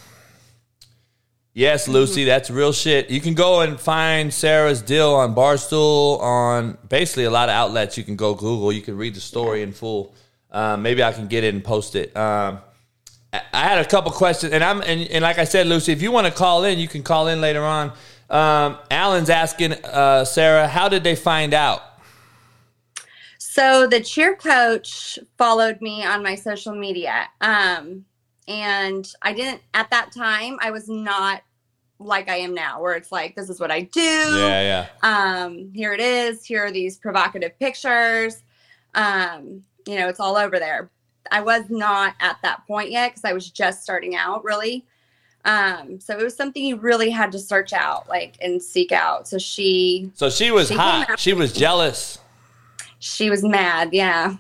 Yes, Lucy, that's real shit. You can go and find Sarah's deal on Barstool, on basically a lot of outlets. You can go Google. You can read the story in full. Um, maybe I can get it and post it. Um, I I had a couple questions, and I'm and, and like I said, Lucy, if you want to call in, you can call in later on. Um, Alan's asking uh, Sarah, how did they find out? So the cheer coach followed me on my social media. Um, and I didn't at that time, I was not like I am now, where it's like, this is what I do. Yeah, yeah. Um, here it is. Here are these provocative pictures. Um, you know, it's all over there. I was not at that point yet because I was just starting out, really. Um, so it was something you really had to search out, like and seek out. So she So she was She hot. She was jealous. she was mad, yeah.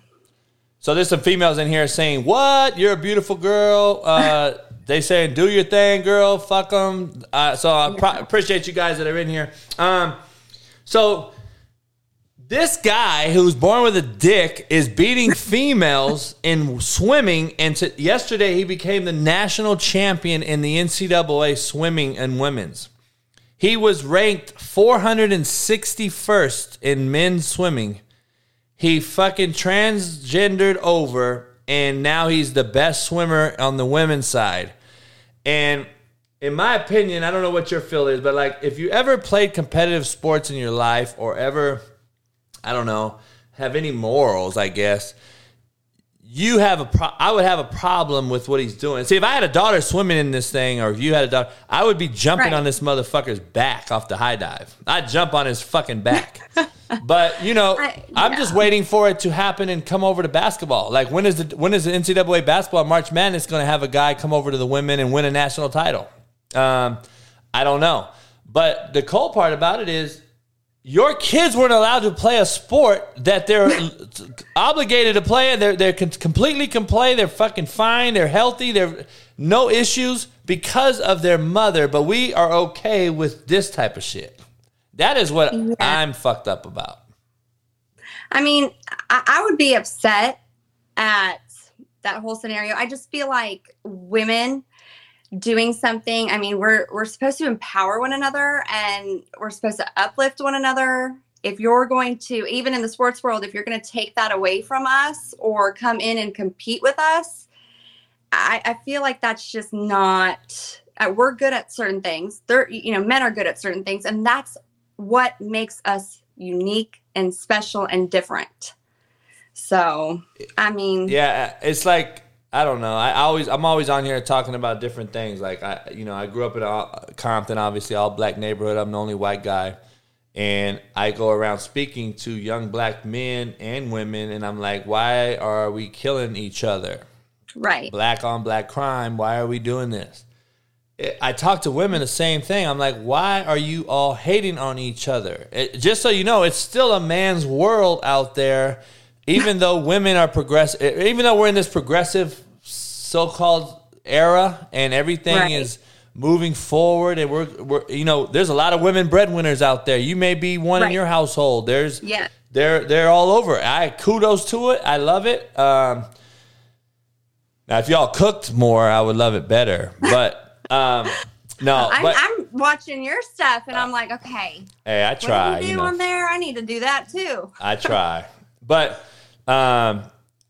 So there's some females in here saying, "What? You're a beautiful girl." Uh, they saying, "Do your thing, girl. Fuck them." Uh, so I pro- appreciate you guys that are in here. Um, so this guy who's born with a dick is beating females in swimming, and to, yesterday he became the national champion in the NCAA swimming and women's. He was ranked 461st in men's swimming. He fucking transgendered over, and now he's the best swimmer on the women's side. And in my opinion, I don't know what your feel is, but like if you ever played competitive sports in your life or ever, I don't know, have any morals, I guess, you have a pro- I would have a problem with what he's doing. See, if I had a daughter swimming in this thing, or if you had a daughter, I would be jumping Right. on this motherfucker's back off the high dive. I'd jump on his fucking back. but you know, I- I'm just waiting for it to happen and come over to basketball. Like when is the when is the NCAA basketball March Madness going to have a guy come over to the women and win a national title? Um, I don't know. But the cool part about it is your kids weren't allowed to play a sport that they're obligated to play. And they're, they're completely can play. They're fucking fine. They're healthy. They're no issues because of their mother. But we are okay with this type of shit. That is what Yeah. i'm fucked up about. I mean, I, I would be upset at that whole scenario. I just feel like women doing something. I mean, we're we're supposed to empower one another and we're supposed to uplift one another. If you're going to, even in the sports world, if you're going to take that away from us or come in and compete with us, I, I feel like that's just not. Uh, we're good at certain things. They're, you know, men are good at certain things, and that's what makes us unique and special and different. So, I mean, yeah it's like i don't know i always i'm always on here talking about different things like i you know i grew up in a, compton obviously all black neighborhood i'm the only white guy and i go around speaking to young black men and women and i'm like why are we killing each other right. black on black crime. Why are we doing this? I- I talk to women the same thing. I'm like, why are you all hating on each other? It- just so you know, it's still a man's world out there, even though women are progressive, even though we're in this progressive so called era and everything Right. is moving forward and we're, we're, you know, there's a lot of women breadwinners out there. You may be one in your household. There's, Yeah. they're they're all over. I kudos to it. I love it. Um, now, if y'all cooked more, I would love it better. But um, no, I'm, but I'm watching your stuff and I'm like, okay, hey, I what try. do you You know, on there? I need to do that too. I try. But um,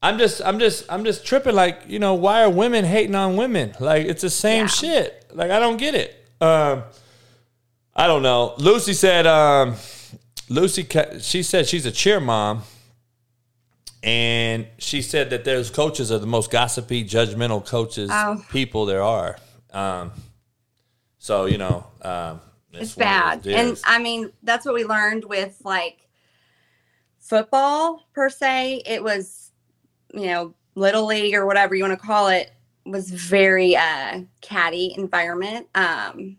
I'm just I'm just I'm just tripping. Like you know, why are women hating on women? Like it's the same Yeah. shit. Like I don't get it. Um, I don't know. Lucy said. Um, Lucy, she said she's a cheer mom. And she said that those coaches are the most gossipy, judgmental coaches, Oh. people there are. Um, so, you know, um, It's one bad. And. I mean, that's what we learned with like football per se. It was, you know, little league or whatever you want to call it was very uh catty environment. Um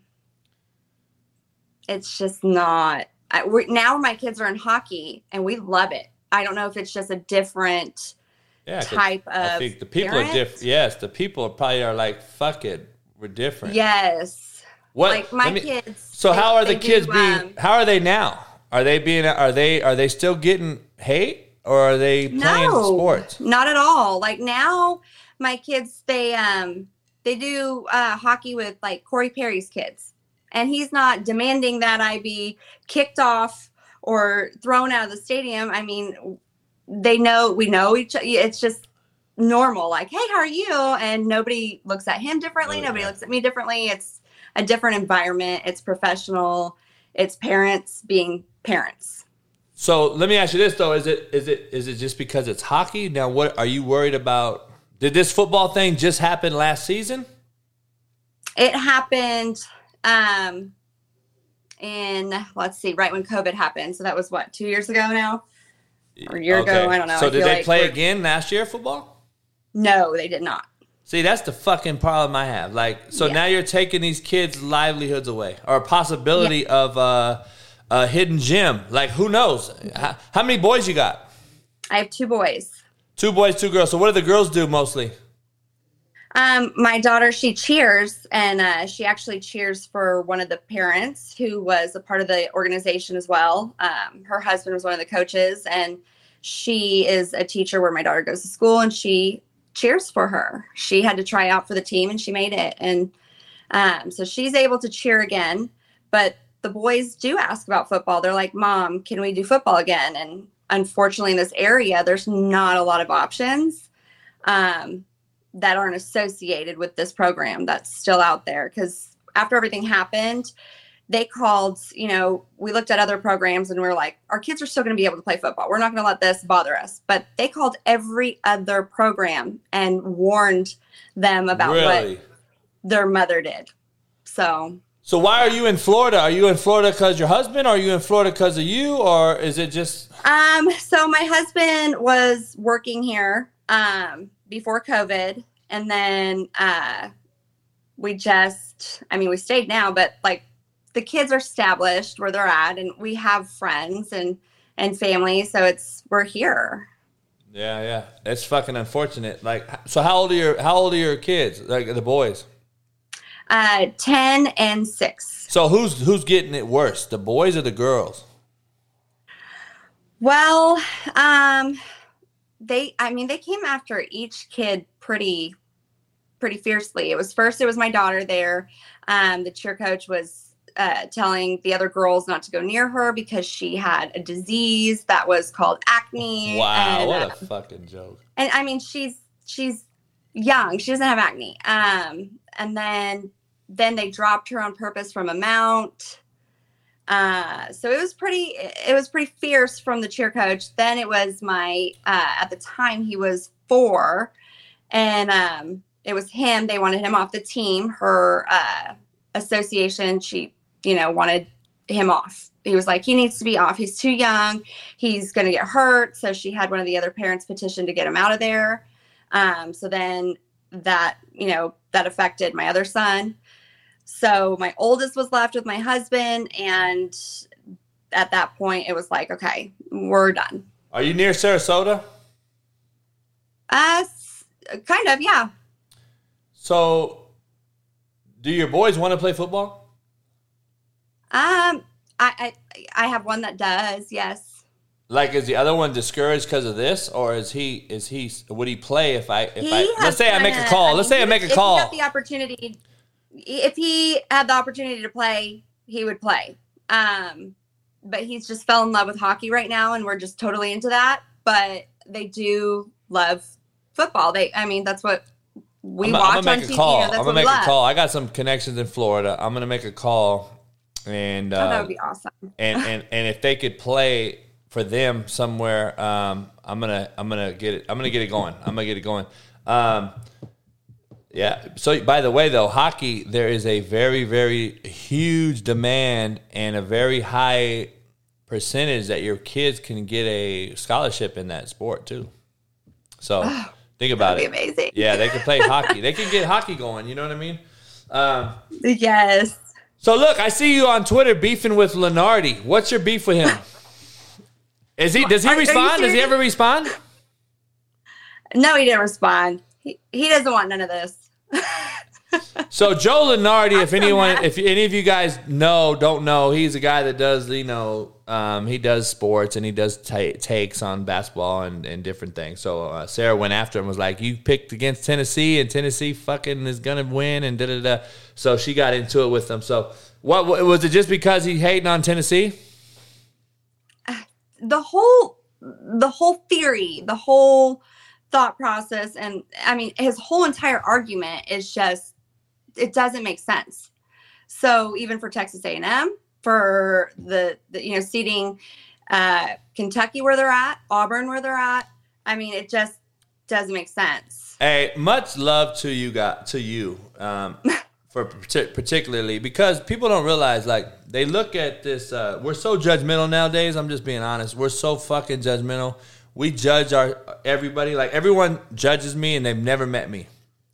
it's just not I, we're, now my kids are in hockey and we love it. I don't know if it's just a different yeah, type I think the people parent. are different. Yes, the people are probably are like, fuck it, we're different. Yes. What? Like my me- kids. So they- how are the kids do, being? um, how are they now? Are they being? Are they? Are they still getting hate, or are they playing no, sports? Not at all. Like now, my kids they um they do uh, hockey with like Corey Perry's kids, and he's not demanding that I be kicked off or thrown out of the stadium. I mean, they know we know each. It's just normal. Like, hey, how are you? And nobody looks at him differently. Oh, Nobody looks at me differently. It's a different environment. It's professional. It's parents being parents. So let me ask you this though: Is it is it is it just because it's hockey? Now, what are you worried about? Did this football thing just happen last season? It happened um in let's see, right when COVID happened. So that was what, two years ago now? Or a year ago, I don't know. So I did they like play again last year football? No, they did not. See, that's the fucking problem I have. Like, so Yeah. now you're taking these kids' livelihoods away, or a possibility of uh, a hidden gem. Like, who knows? How, how many boys you got? I have two boys. Two boys, two girls. So what do the girls do mostly? Um, my daughter, she cheers, and uh, she actually cheers for one of the parents who was a part of the organization as well. Um, her husband was one of the coaches, and she is a teacher where my daughter goes to school, and she cheers for her. She had to try out for the team, and she made it, and um, so she's able to cheer again. But the boys do ask about football. They're like, "Mom, can we do football again?" And unfortunately, in this area, there's not a lot of options. Um, that aren't associated with this program that's still out there because after everything happened they called you know we looked at other programs and we are like our kids are still going to be able to play football we're not going to let this bother us but they called every other program and warned them about Really? what their mother did so So why are you in Florida? Are you in Florida because your husband? Or are you in Florida because of you? Or is it just Um, so my husband was working here um before COVID and then uh we just I mean we stayed now, but like the kids are established where they're at and we have friends and and family, so it's we're here. Yeah, yeah. It's fucking unfortunate. Like, so how old are your how old are your kids? Like the boys. Uh 10 and 6. So who's who's getting it worse, the boys or the girls? Well, um they I mean they came after each kid pretty pretty fiercely. It was first it was my daughter there. Um the cheer coach was uh, telling the other girls not to go near her because she had a disease that was called acne. Wow, and, what uh, a fucking joke. and I mean she's she's young. She doesn't have acne. Um, and then then they dropped her on purpose from a mount. Uh, so it was pretty it was pretty fierce from the cheer coach. Then it was my uh, at the time he was four, and um, it was him. They wanted him off the team. Her uh, association, she you know wanted him off. He was like, he needs to be off. He's too young. He's going to get hurt. So she had one of the other parents petition to get him out of there. Um, so then that, you know, that affected my other son. So my oldest was left with my husband. And at that point, it was like, okay, we're done. Are you near Sarasota? Uh, kind of, yeah. So do your boys want to play football? Um, I, I, I have one that does, yes. Like is the other one discouraged because of this, or is he is he would he play if I if He I let's say I make a call. Let's mean, say I make a if call. He got the opportunity. If he had the opportunity to play, he would play. Um, but he's just fell in love with hockey right now, and we're just totally into that. But they do love football. They, I mean, that's what we I'm, watch I'm gonna on make TV. a call. You know, I'm gonna make love. a call. I got some connections in Florida. I'm gonna make a call, and Oh, uh, that would be awesome. and and and if they could play for them somewhere, um, I'm gonna I'm gonna get it. I'm gonna get it going. I'm gonna get it going. Um, yeah. So by the way, though, hockey there is a very very huge demand and a very high percentage that your kids can get a scholarship in that sport too. So think about that'd it. amazing. Yeah, they can play hockey. They can get hockey going. You know what I mean? Um, Yes. so look, I see you on Twitter beefing with Lunardi. What's your beef with him? Is he? Does he are respond? Does he ever respond? No, he didn't respond. He, he doesn't want none of this. So Joe Lunardi, if anyone, if any of you guys know, don't know, he's a guy that does, you know, um, he does sports and he does ta takes on basketball and, and different things. So uh, Sarah went after him, was like, "You picked against Tennessee, and Tennessee fucking is gonna win," and da da da. So she got into it with him. So what what- was it? Just because he hating on Tennessee? the whole the whole theory the whole thought process and i mean his whole entire argument is just it doesn't make sense so even for texas a&m for the, the you know seating uh kentucky where they're at auburn where they're at i mean it just doesn't make sense Hey, much love to you, got to you, um, for partic- particularly because people don't realize like they look at this. Uh, we're so judgmental nowadays. I'm just being honest. We're so fucking judgmental. We judge our everybody like everyone judges me and they've never met me.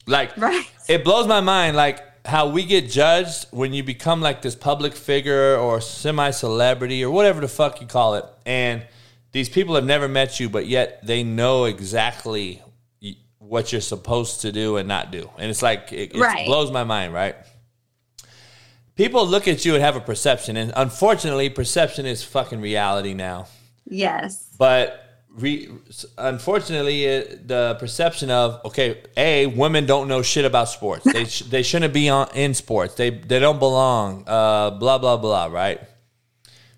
Like, Right. it blows my mind, like how we get judged when you become like this public figure or semi celebrity or whatever the fuck you call it, and these people have never met you, but yet they know exactly what you're supposed to do and not do, and it's like it, it Right. blows my mind, right? People look at you and have a perception, and unfortunately, perception is fucking reality now. Yes. But re, unfortunately, it, the perception of okay, a women don't know shit about sports. They sh- they shouldn't be on in sports. They they don't belong. Uh, blah blah blah. Right.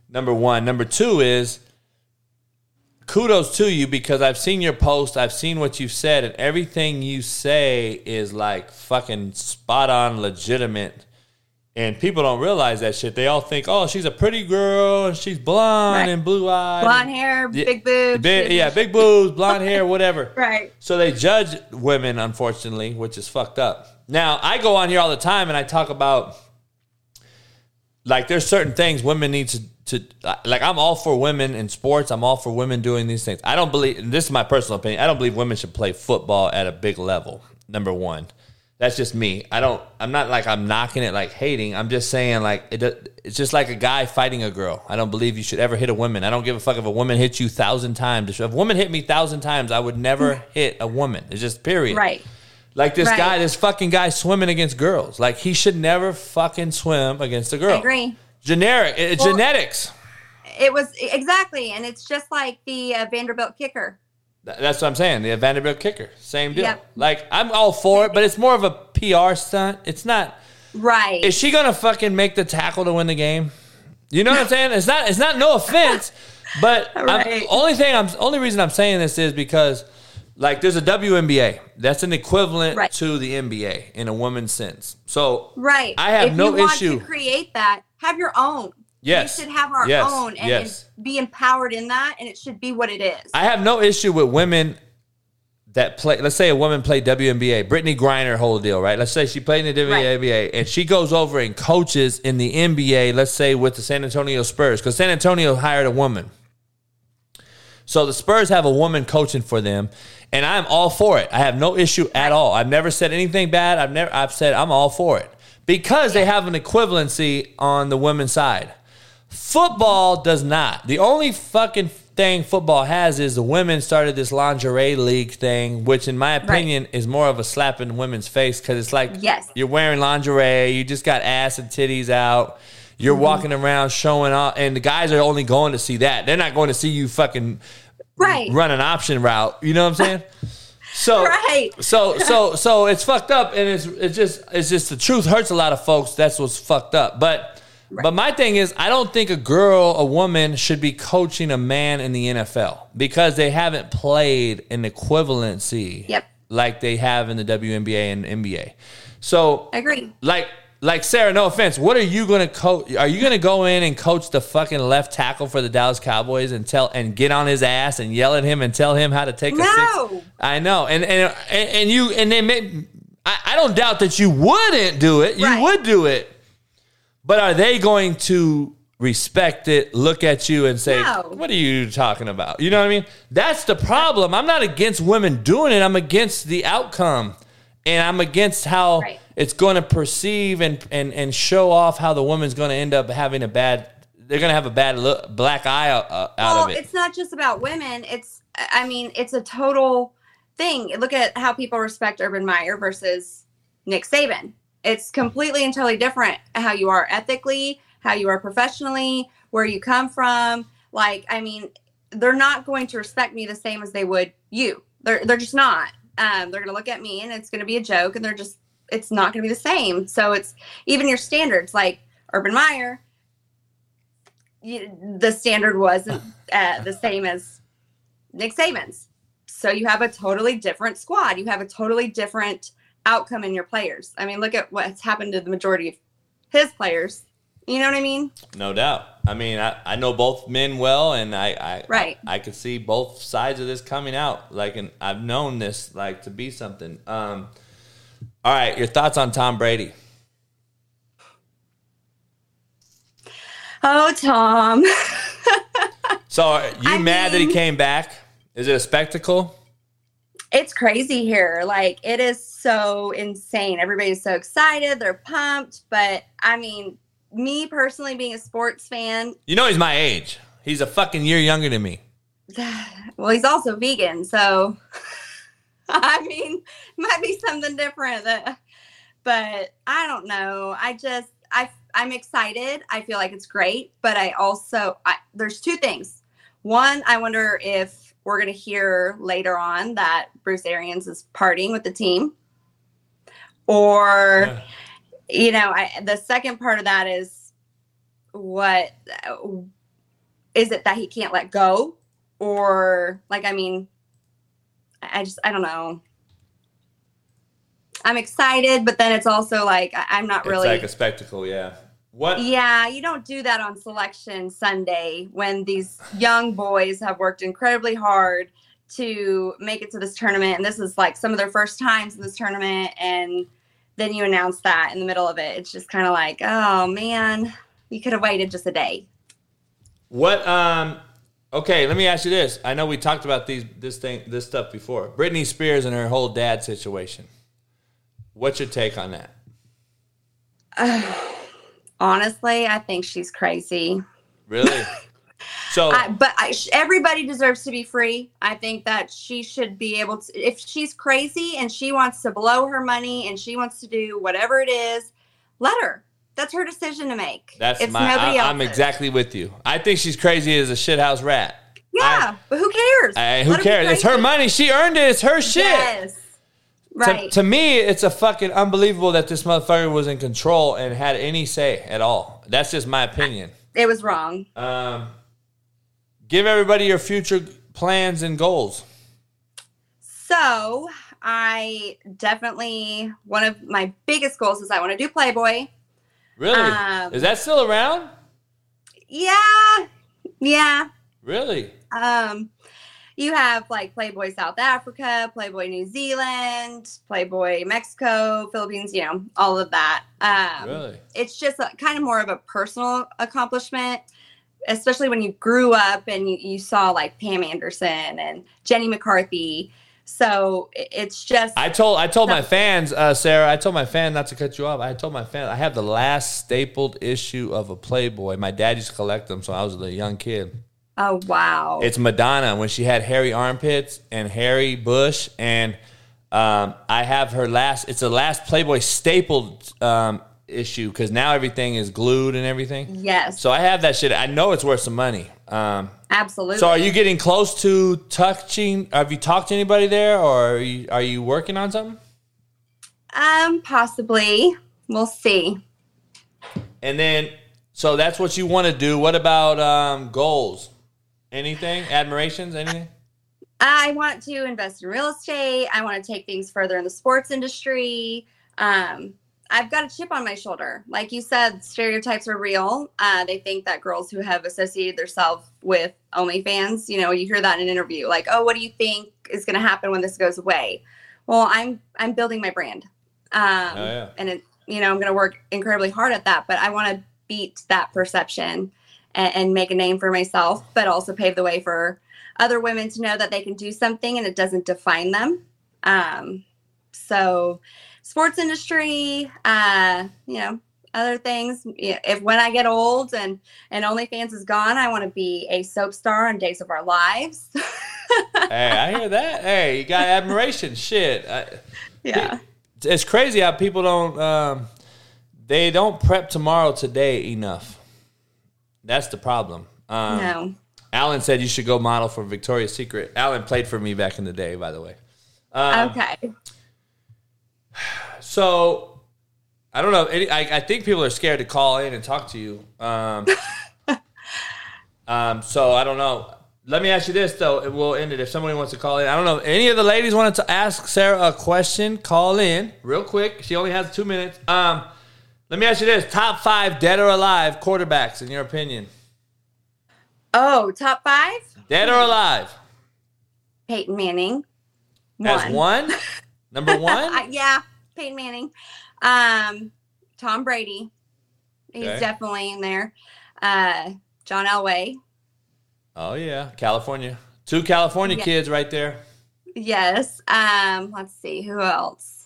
Number one. Number two is kudos to you because I've seen your post. I've seen what you've said, and everything you say is like fucking spot on, legitimate. And people don't realize that shit. They all think, oh, she's a pretty girl and she's blonde Right. and blue eyed. Blonde hair, Yeah, big boobs. Big, yeah, big boobs, blonde hair, whatever. Right. So they judge women, unfortunately, which is fucked up. Now, I go on here all the time and I talk about like there's certain things women need to to like I'm all for women in sports. I'm all for women doing these things. I don't believe and this is my personal opinion. I don't believe women should play football at a big level. Number 1. That's just me. I don't I'm not like I'm knocking it like hating. I'm just saying like it it's just like a guy fighting a girl. I don't believe you should ever hit a woman. I don't give a fuck if a woman hits you 1000 times. If a woman hit me 1000 times, I would never hit a woman. It's just period. Right. Like this Right. guy, this fucking guy swimming against girls. Like he should never fucking swim against a girl. I agree. Generic, it's Well- genetics. It was exactly, and it's just like the uh, Vanderbilt kicker. Th- That's what I'm saying. The Vanderbilt kicker, same deal. Yep. Like I'm all for it, but it's more of a PR stunt. It's not. Right. Is she gonna fucking make the tackle to win the game? You know what I'm saying? It's not. It's not. No offense, but Right. only thing I'm only reason I'm saying this is because like there's a WNBA that's an equivalent Right. to the NBA in a woman's sense. So Right. I have if no you want issue. to create that, have your own. Yes. We should have our Yes. own and, Yes. be empowered in that, and it should be what it is. I have no issue with women that play. Let's say a woman played WNBA, Brittney Griner, whole deal, right? Let's say she played in the WNBA and she goes over and coaches in the NBA. Let's say with the San Antonio Spurs, because San Antonio hired a woman. So the Spurs have a woman coaching for them, and I'm all for it. I have no issue at all. I've never said anything bad. I've never. I've said I'm all for it because they have an equivalency on the women's side. Football does not. The only fucking thing football has is the women started this lingerie league thing, which in my opinion is more of a slap in the women's face because it's like Yes. you're wearing lingerie, you just got ass and titties out. You're Mm-hmm. walking around showing off, and the guys are only going to see that. They're not going to see you fucking right. run an option route. You know what I'm saying? So Right. so so so it's fucked up, and it's it's just it's just the truth hurts a lot of folks. That's what's fucked up. But but my thing is, I don't think a girl, a woman, should be coaching a man in the NFL because they haven't played an equivalency Yep. like they have in the WNBA and NBA. So I agree. like like Sarah, no offense. What are you going to coach? Are you going to go in and coach the fucking left tackle for the Dallas Cowboys and tell and get on his ass and yell at him and tell him how to take a six? No. I know, and and and, and you and they may. I, I don't doubt that you wouldn't do it. You Right. would do it, but are they going to respect it? Look at you and say, No. "What are you talking about?" You know what I mean? That's the problem. I'm not against women doing it. I'm against the outcome, and I'm against how Right. it's going to perceive and and and show off how the woman's going to end up having a bad. They're going to have a bad look, black eye uh, out well, of it. it's not just about women. It's, I mean, it's a total thing. Look at how people respect Urban Meyer versus Nick Saban. It's completely and totally different how you are ethically, how you are professionally, where you come from. Like, I mean, they're not going to respect me the same as they would you. They're they're just not. Um, they're going to look at me and it's going to be a joke, and they're just it's not going to be the same. So it's even your standards, like Urban Meyer. You, the standard wasn't uh, the same as Nick Saban's. So you have a totally different squad. You have a totally different outcome in your players. I mean, look at what's happened to the majority of his players. You know what I mean? No doubt. I mean, I, I know both men well, and I I, Right. I could see both sides of this coming out. Like, and I've known this like to be something. Um, all right, your thoughts on Tom Brady? Oh, Tom. So, are you I mad that he came back? Is it a spectacle? It's crazy here. Like it is so insane. Everybody's so excited, they're pumped. But I mean, me personally being a sports fan, You know he's my age. He's a fucking year younger than me. well, he's also vegan, so I mean, might be something different. That, but I don't know. I just I I'm excited. I feel like it's great, but I also I, there's two things. One, I wonder if we're gonna hear later on that Bruce Arians is partying with the team, or Yeah. you know, I, the second part of that is what is it that he can't let go or like i mean i just i don't know i'm excited but then it's also like I, i'm not really It's like a spectacle, yeah. What? yeah you don't do that on selection sunday when these young boys have worked incredibly hard to make it to this tournament and this is like some of their first times in this tournament and then you announce that in the middle of it it's just kind of like oh man you could have waited just a day What? Um. Okay, let me ask you this. I know we talked about these this thing this stuff before. Britney Spears and her whole dad situation. What's your take on that? honestly i think she's crazy Really? So I, but I, everybody deserves to be free. I think that she should be able to. If she's crazy and she wants to blow her money and she wants to do whatever it is, let her. That's her decision to make. that's it's my. nobody I, I'm exactly with you. I think she's crazy as a shithouse rat. Yeah, but who cares? I, who Let her be cares? It's her money. She earned it. It's her shit. Yes. To- Right. To, me, it's a fucking unbelievable that this motherfucker was in control and had any say at all. That's just my opinion. it was wrong. Um, give everybody your future plans and goals. So I definitely one of my biggest goals is I want to do Playboy. Really? Um, Is that still around? Yeah, yeah. Really? Um, you have like Playboy South Africa, Playboy New Zealand, Playboy Mexico, Philippines, you know, all of that. Um, Really? It's just a, kind of more of a personal accomplishment, especially when you grew up and you, you saw like Pam Anderson and Jenny McCarthy. So it's just, I told I told my fans, uh, Sarah. I told my fan not to cut you off. I told my fan I have the last stapled issue of a Playboy. My dad used to collect them, so I was a young kid. Oh, wow. It's Madonna when she had hairy armpits and hairy bush, and um, I have her last. It's the last Playboy stapled um, issue because now everything is glued and everything. yes, So I have that shit. I know it's worth some money. Um, absolutely. so are you getting close to touching? Have you talked to anybody there, or are you, are you working on something? Um, possibly. We'll see. And then, so that's what you want to do. What about um, goals? Anything? Admirations? Anything? I want to invest in real estate. I want to take things further in the sports industry. Um, I've got a chip on my shoulder. Like you said, stereotypes are real. Uh, they think that girls who have associated themselves with OnlyFans, you know, you hear that in an interview, like, "Oh, what do you think is going to happen when this goes away?" Well, I'm I'm building my brand, um, Oh, yeah. and it, you know, I'm going to work incredibly hard at that. But I want to beat that perception and, and make a name for myself, but also pave the way for other women to know that they can do something and it doesn't define them. Um, so, sports industry, uh, you know, other things. If when I get old and and OnlyFans is gone, I want to be a soap star on Days of Our Lives. hey, I hear that. Hey, you got admiration. Shit. I, yeah, it's crazy how people don't um, they don't prep tomorrow today enough. That's the problem. Um, no, Alan said you should go model for Victoria's Secret. Alan played for me back in the day, by the way. Um, okay, So I don't know. Any, I, I think people are scared to call in and talk to you. Um, um, so I don't know. Let me ask you this though. and We'll end it if somebody wants to call in. I don't know. If Any of the ladies wanted to ask Sarah a question? Call in real quick. She only has two minutes. Um, let me ask you this: top five dead or alive quarterbacks in your opinion? Oh, top five: Dead or alive? Peyton Manning. As one, number one. Yeah, Peyton Manning. Um, Tom Brady. He's Okay. definitely in there. Uh, John Elway. Oh yeah, California. Two California Yeah. kids right there. Yes. Um, let's see who else.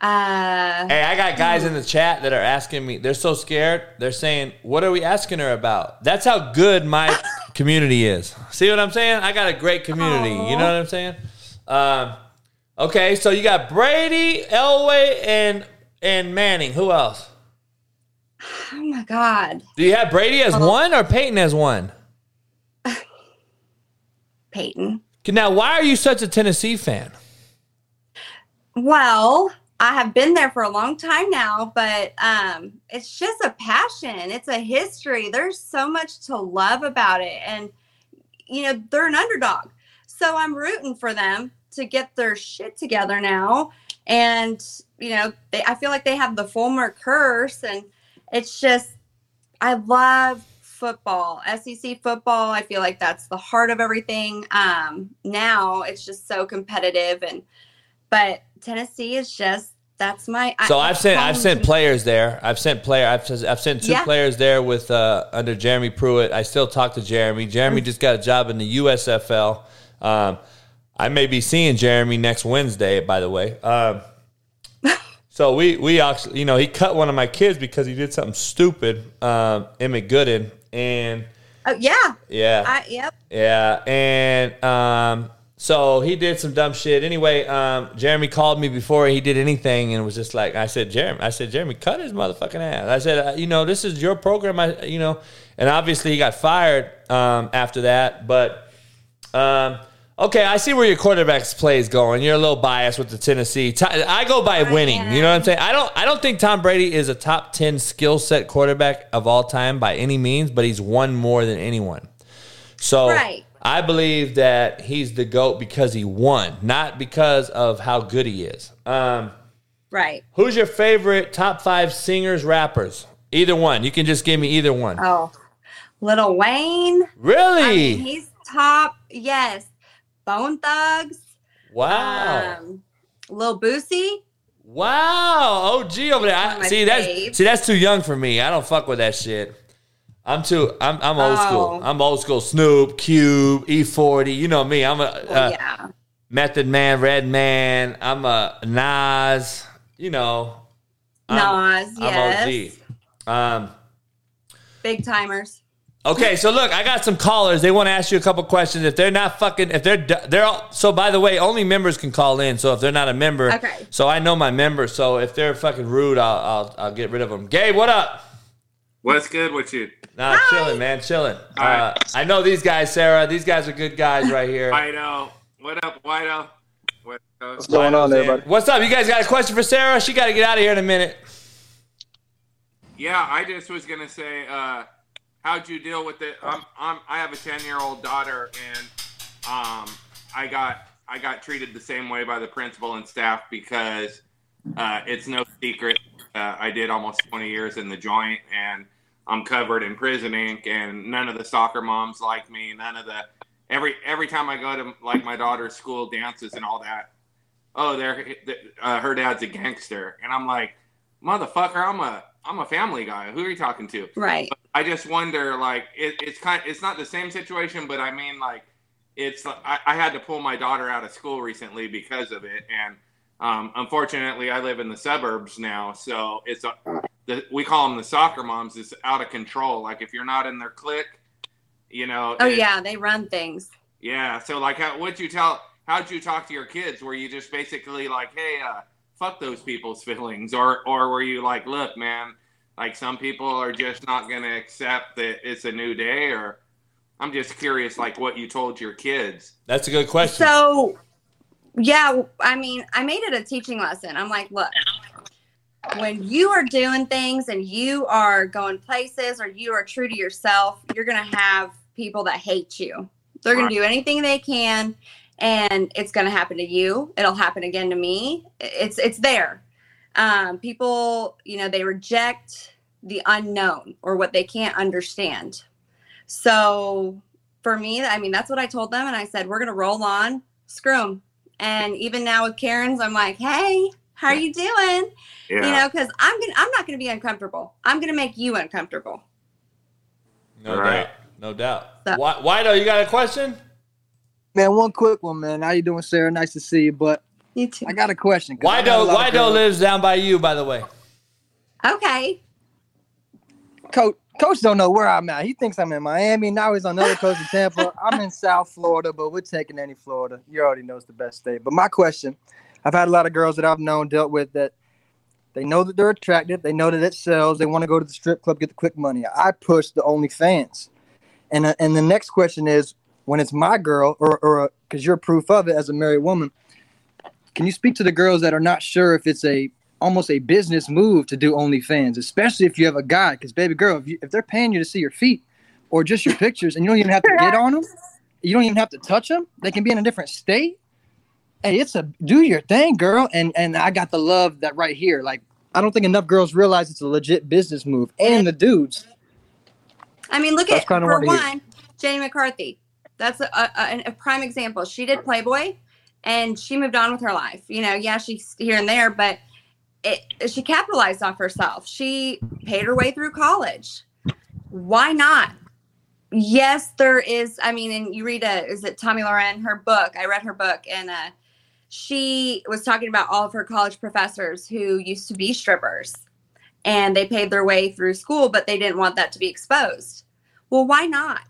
Uh, Hey, I got guys in the chat that are asking me. They're so scared. They're saying, "What are we asking her about?" That's how good my community is. See what I'm saying? I got a great community. You know what I'm saying? Um, okay, so you got Brady, Elway, and and Manning. Who else? oh my God, Do you have Brady as one or Peyton as one? Peyton. Now, why are you such a Tennessee fan? Well, I have been there for a long time now, but um, it's just a passion. It's a history. There's so much to love about it. And, you know, they're an underdog. So I'm rooting for them to get their shit together now. And, you know, they, I feel like they have the Fulmer curse. And it's just, I love football, SEC football. I feel like that's the heart of everything. Um, now it's just so competitive. And, but Tennessee is just, that's my. I- So I've sent I've sent players there. I've sent player I've I've sent two Yeah. players there with uh, under Jeremy Pruitt. I still talk to Jeremy. Jeremy just got a job in the USFL. Um, I may be seeing Jeremy next Wednesday. By the way, um, so we we actually you know he cut one of my kids because he did something stupid. Um, Emmett Gooden and Oh, yeah. yeah I, yep. yeah, and um, so he did some dumb shit. Anyway, um, Jeremy called me before he did anything and was just like, I said, Jeremy, I said, Jeremy, cut his motherfucking ass. I said, uh, you know, this is your program. I, you know, and obviously he got fired um, after that. But um, okay, I see where your quarterback's play is going. You're a little biased with the Tennessee. I go by winning. You know what I'm saying? I don't. I don't think Tom Brady is a top ten skill set quarterback of all time by any means, but he's won more than anyone. So Right. I believe that he's the GOAT because he won, not because of how good he is. Um, Right. who's your favorite top five singers, rappers? Either one. You can just give me either one. Oh, Little Wayne. Really? I mean, he's top. Yes. Bone Thugs. wow. Um, Lil Boosie. wow. OG over there. I, see that's see that's too young for me. I don't fuck with that shit. I'm too. I'm, I'm old school. Oh. I'm old school. Snoop, Cube, E40. You know me. I'm a uh, Oh, yeah. Method Man, Redman. I'm a Nas. You know. I'm- Nas. I'm yes. OG. Um, Big Tymers. okay, so look, I got some callers. They want to ask you a couple questions. If they're not fucking, if they're they're all, so. By the way, only members can call in. So if they're not a member, Okay. So I know my members. So if they're fucking rude, I'll I'll, I'll get rid of them. Gabe, what up? What's good with you? Nah, chilling, man, chilling. Uh, I know these guys, Sarah. These guys are good guys right here. Whiteo. What up, Whiteo? What- What's going on there, buddy? What's up? You guys got a question for Sarah? She got to get out of here in a minute. Yeah, I just was gonna say, uh, how'd you deal with it? I'm, I'm, I have a ten year old daughter, and um, I got, I got treated the same way by the principal and staff because uh, it's no secret. Uh, I did almost 20 years in the joint, and I'm covered in prison ink. And none of the soccer moms like me. None of the every every time I go to like my daughter's school dances and all that. Oh, they're uh, her dad's a gangster, and I'm like, motherfucker, I'm a I'm a family guy. Who are you talking to? Right. I just wonder, like, it, it's kind, it's not the same situation, but I mean, like, it's I, I had to pull my daughter out of school recently because of it, and um, unfortunately, I live in the suburbs now, so it's a, the, we call them the soccer moms. It's out of control. Like, if you're not in their clique, you know. Oh it- yeah, they run things. yeah. So, like, how, what'd you tell? How'd you talk to your kids? Were you just basically like, "Hey, uh, fuck those people's feelings," or or were you like, "Look, man, like some people are just not gonna accept that it's a new day," or I'm just curious, like, what you told your kids. That's a good question. So, yeah, I mean, I made it a teaching lesson. I'm like, look, when you are doing things and you are going places or you are true to yourself, you're going to have people that hate you. They're going to do anything they can and it's going to happen to you. It'll happen again to me. It's it's there. Um, people, you know, they reject the unknown or what they can't understand. So for me, I mean, that's what I told them. And I said, we're going to roll on, screw 'em. And even now with Karen's, I'm like, hey, how are you doing? You know, because I'm gonna, I'm not going to be uncomfortable. I'm going to make you uncomfortable. No Right. doubt. No doubt. So- Why, Whiteo, you got a question? Man, one quick one, man. How you doing, Sarah? Nice to see you. But You too. I got a question. I got a Wido, Wido lives down by you, by the way. Okay. Coach, Coach don't know where I'm at. He thinks I'm in Miami. Now he's on the other coast of Tampa. I'm in South Florida, but we're taking any Florida. You already know it's the best state. But my question, I've had a lot of girls that I've known dealt with that they know that they're attractive. They know that it sells. They want to go to the strip club, get the quick money. I push the OnlyFans. And uh, and the next question is, when it's my girl, or or because you're proof of it as a married woman, can you speak to the girls that are not sure if it's a almost a business move to do OnlyFans, especially if you have a guy? Because baby girl, if, you, if they're paying you to see your feet or just your pictures, and you don't even have to get on them, you don't even have to touch them. They can be in a different state. Hey, it's a do your thing, girl. And and I got the love that right here. Like I don't think enough girls realize it's a legit business move, and the dudes. I mean, look That's at for one, Jenny McCarthy. That's a, a, a prime example. She did Playboy, and she moved on with her life. You know, yeah, she's here and there, but it, she capitalized off herself. She paid her way through college. Why not? Yes, there is. I mean, and you read a is it Tommy Loren? Her book. I read her book, and uh, she was talking about all of her college professors who used to be strippers and they paid their way through school, but they didn't want that to be exposed. Well, why not?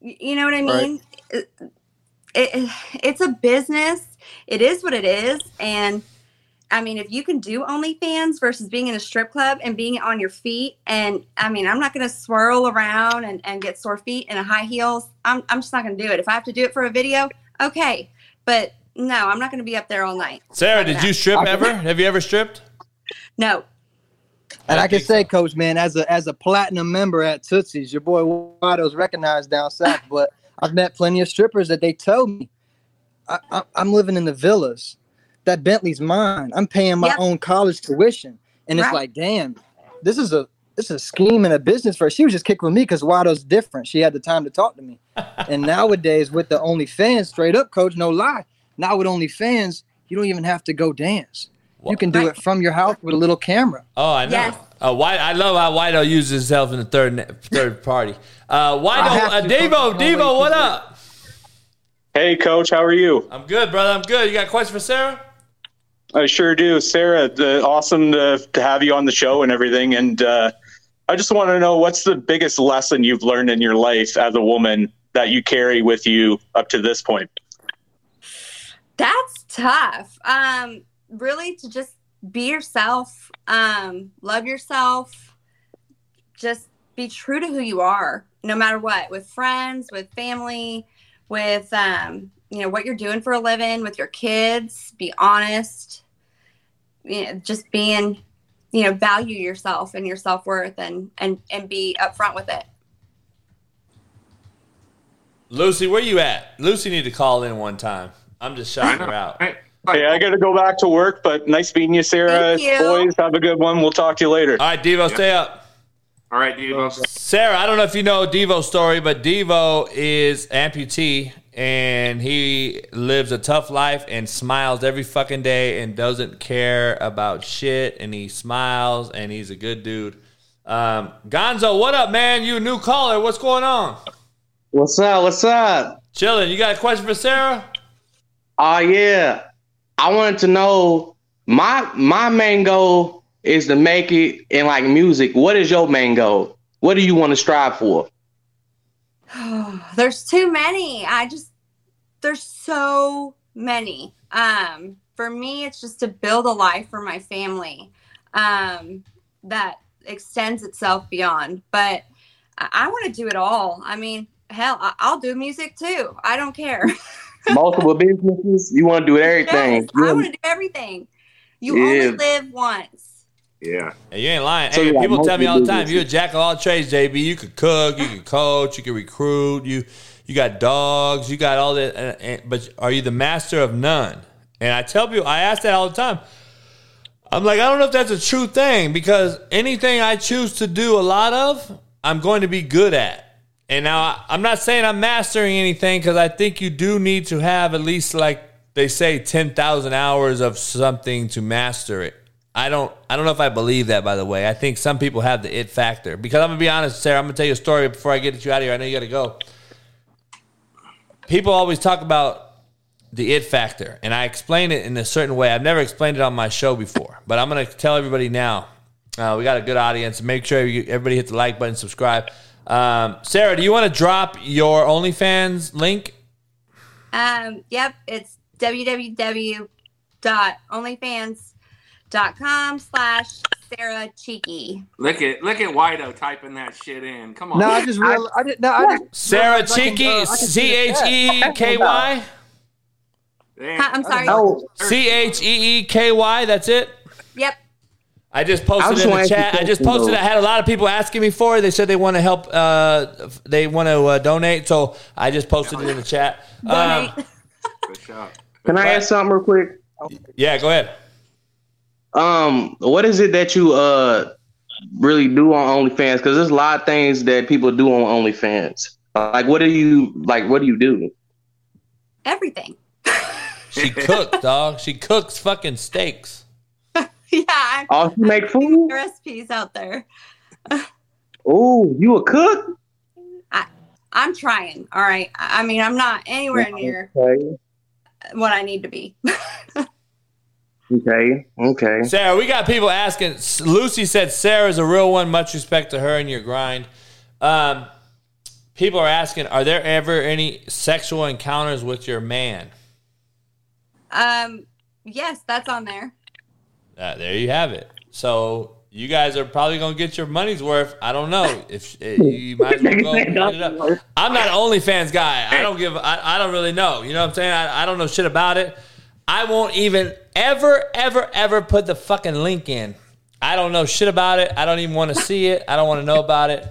You know what I Right. mean? It, it, it's a business. It is what it is. And I mean, if you can do OnlyFans versus being in a strip club and being on your feet, and I mean, I'm not going to swirl around and, and get sore feet in a high heels. I'm, I'm just not going to do it. If I have to do it for a video, okay. But no, I'm not going to be up there all night. Sarah, did you strip ever? Have you ever stripped? No. And I can say, Coach, man, as a as a platinum member at Tootsie's, your boy Wado's recognized down south. But I've met plenty of strippers that they tell me, I, I, I'm living in the villas. That Bentley's mine. I'm paying my Yep. own college tuition, and it's like, damn, this is a this is a scheme and a business for her. She was just kicking with me because Wado's different. She had the time to talk to me. and nowadays, with the OnlyFans, straight up, Coach, no lie. Now with OnlyFans, you don't even have to go dance. You can do it from your house with a little camera. Oh, I know. Uh, White, I love how Whiteo uses himself in the third ne- third party. Uh, Whiteo, I have uh, Devo, Devo, what up? Hey, Coach, how are you? I'm good, brother. I'm good. You got a question for Sarah? I sure do, Sarah. Uh, awesome to, to have you on the show and everything. And uh, I just want to know what's the biggest lesson you've learned in your life as a woman that you carry with you up to this point? That's tough. Um, really to just be yourself, um, love yourself, just be true to who you are, no matter what, with friends, with family, with um, you know, what you're doing for a living, with your kids, be honest. You know, just being, you know, value yourself and your self worth and and and be upfront with it. Lucy, where you at? Lucy need to call in one time. I'm just shouting her out. Hey, I oh, got to go back to work, but nice meeting you, Sarah. Thank you. Boys, have a good one. We'll talk to you later. All right, Devo, stay up. All right, Devo. Sarah, I don't know if you know Devo's story, but Devo is amputee and he lives a tough life and smiles every fucking day and doesn't care about shit and he smiles and he's a good dude. Um, Gonzo, what up, man? You new caller. What's going on? What's up? What's up? Chilling. You got a question for Sarah? Oh yeah. I wanted to know my my main goal is to make it in like music. What is your main goal? What do you want to strive for? there's too many. I just there's so many. Um, for me, it's just to build a life for my family um, that extends itself beyond. But I, I want to do it all. I mean, hell, I, I'll do music too. I don't care. Multiple businesses. You want to do everything. Yes, I want to do everything. You Yeah. only live once. Yeah. Hey, you ain't lying. So hey, got people tell me all the time, you're a jack of all trades, JB. You could cook, you could coach, you could recruit, you you got dogs, you got all that. And, and, but are you the master of none? And I tell people, I ask that all the time. I'm like, I don't know if that's a true thing because anything I choose to do a lot of, I'm going to be good at. And now I'm not saying I'm mastering anything because I think you do need to have at least like they say 10,000 hours of something to master it. I don't I don't know if I believe that by the way. I think some people have the it factor. Because I'm gonna be honest, Sarah, I'm gonna tell you a story before I get you out of here. I know you gotta go. People always talk about the it factor, and I explain it in a certain way. I've never explained it on my show before, but I'm to tell everybody now. Uh, we got a good audience. Make sure you, everybody hit the like button, subscribe. Um, Sarah, do you want to drop your OnlyFans link? Um, yep, it's www.onlyfans.com slash Sarah Cheeky. Look at look at Wido typing that shit in. Come on. No, I just real. I didn't. No, I just Sarah realized Cheeky, I can C see the H chat. E K Y. Huh, I'm sorry. C H E E K Y. That's it. Yep. I just posted just in the wanna ask you chat. I just posted. though. I had a lot of people asking me for it. They said they want to help. Uh, they want to uh, donate. So I just posted it in the chat. Um, Can I ask something real quick? yeah, go ahead. Um, what is it that you uh really do on OnlyFans? Because there's a lot of things that people do on OnlyFans. Like, what do you like? What do you do? Everything. She cooks, dog. She cooks fucking steaks. yeah. I'm Oh, you make food? recipes out there. Oh, you a cook? I I'm trying. All right. I I mean, I'm not anywhere near Okay. what I need to be. Okay. Okay. Sarah, we got people asking. Lucy said Sarah's a real one. Much respect to her and your grind. Um, people are asking, are there ever any sexual encounters with your man? Um, yes, that's on there. Uh, there you have it. So you guys are probably gonna get your money's worth. I don't know if uh, you might as well go hit it up. I'm not an OnlyFans guy. I don't give. I, I don't really know. You know what I'm saying? I, I don't know shit about it. I won't even ever, ever, ever put the fucking link in. I don't know shit about it. I don't even want to see it. I don't want to know about it.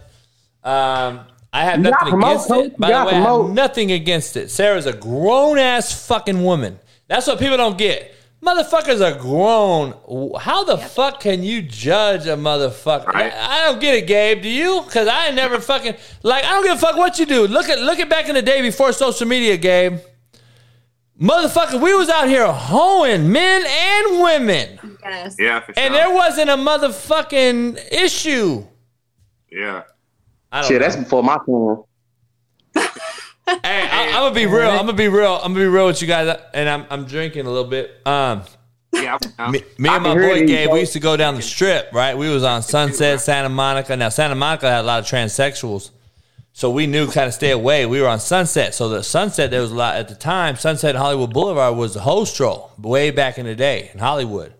Um, I have You nothing promote, against Coach. it. By the gotta way, I have nothing against it. Sarah's a grown ass fucking woman. That's what people don't get. Motherfuckers are grown. How the fuck can you judge a motherfucker? I, I don't get it, Gabe. Do you? Because I never fucking like. I don't give a fuck what you do. Look at look at back in the day before social media, Gabe. Motherfucker, we was out here hoeing men and women, Yes. Yeah, for sure. and there wasn't a motherfucking issue. yeah. I don't Shit, know. that's before my time. Hey, I, I'm gonna be real. I'm gonna be real. I'm gonna be real with you guys, and I'm I'm drinking a little bit. Um, Yeah. me, me and my boy Gabe, we used to go down the strip, right? We was on Sunset, Santa Monica. Now Santa Monica had a lot of transsexuals, so we knew kind of stay away. We were on Sunset, so the Sunset there was a lot at the time. Sunset and Hollywood Boulevard was the hostro way back in the day in Hollywood.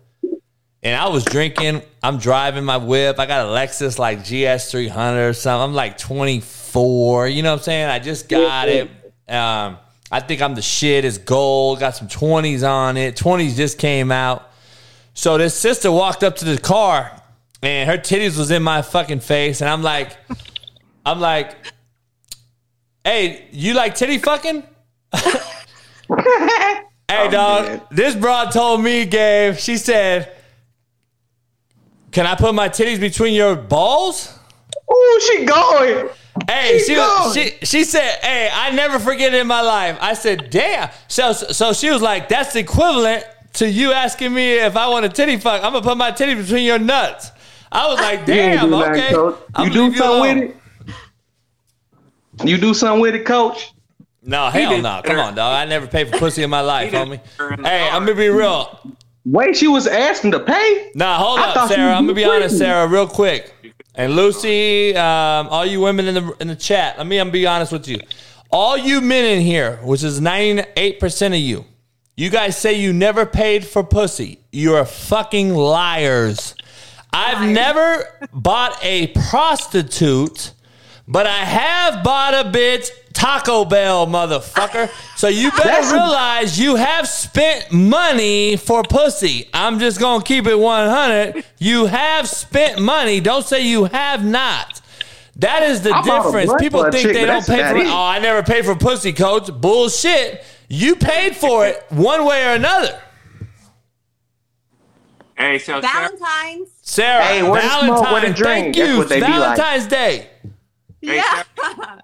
And I was drinking. I'm driving my whip. I got a Lexus like GS 300 or something. I'm like 24. You know what I'm saying? I just got it. Um, I think I'm the shit. It's gold. Got some 20s on it. 20s just came out. So this sister walked up to the car and her titties was in my fucking face. And I'm like, I'm like, hey, you like titty fucking? hey, dog. This broad told me, Gabe. She said, "Can I put my titties between your balls?" Oh, she going. Hey, She she, was, she she said, "Hey, I never forget it in my life." I said, "Damn." So so she was like, "That's equivalent to you asking me if I want a titty fuck. I'm gonna put my titty between your nuts." I was like, "Damn, okay." You do something with it? You do something with it, coach? No, hell no. Come on, dog. I never paid for pussy in my life, homie. Hey, I'm gonna be real. Wait, she was asking to pay? Nah, hold I up, Sarah. I'm gonna be was honest. Sarah, real quick. And Lucy, um, all you women in the in the chat, let me I'm be honest with you. All you men in here, which is 98% of you, you guys say you never paid for pussy. You're fucking liars. I've never bought a prostitute, but I have bought a bitch Taco Bell, motherfucker. So you better realize you have spent money for pussy. I'm just gonna keep it 100. You have spent money. Don't say you have not. That is the I bought difference. People think chick, they don't pay for it. it. Oh, I never paid for pussy, coach. Bullshit. You paid for it one way or another. Hey, so Valentine's. Sarah, Hey, what a smoke, what a Valentine's. drink. Thank you. what they be like. Valentine's Day. Hey, Yeah.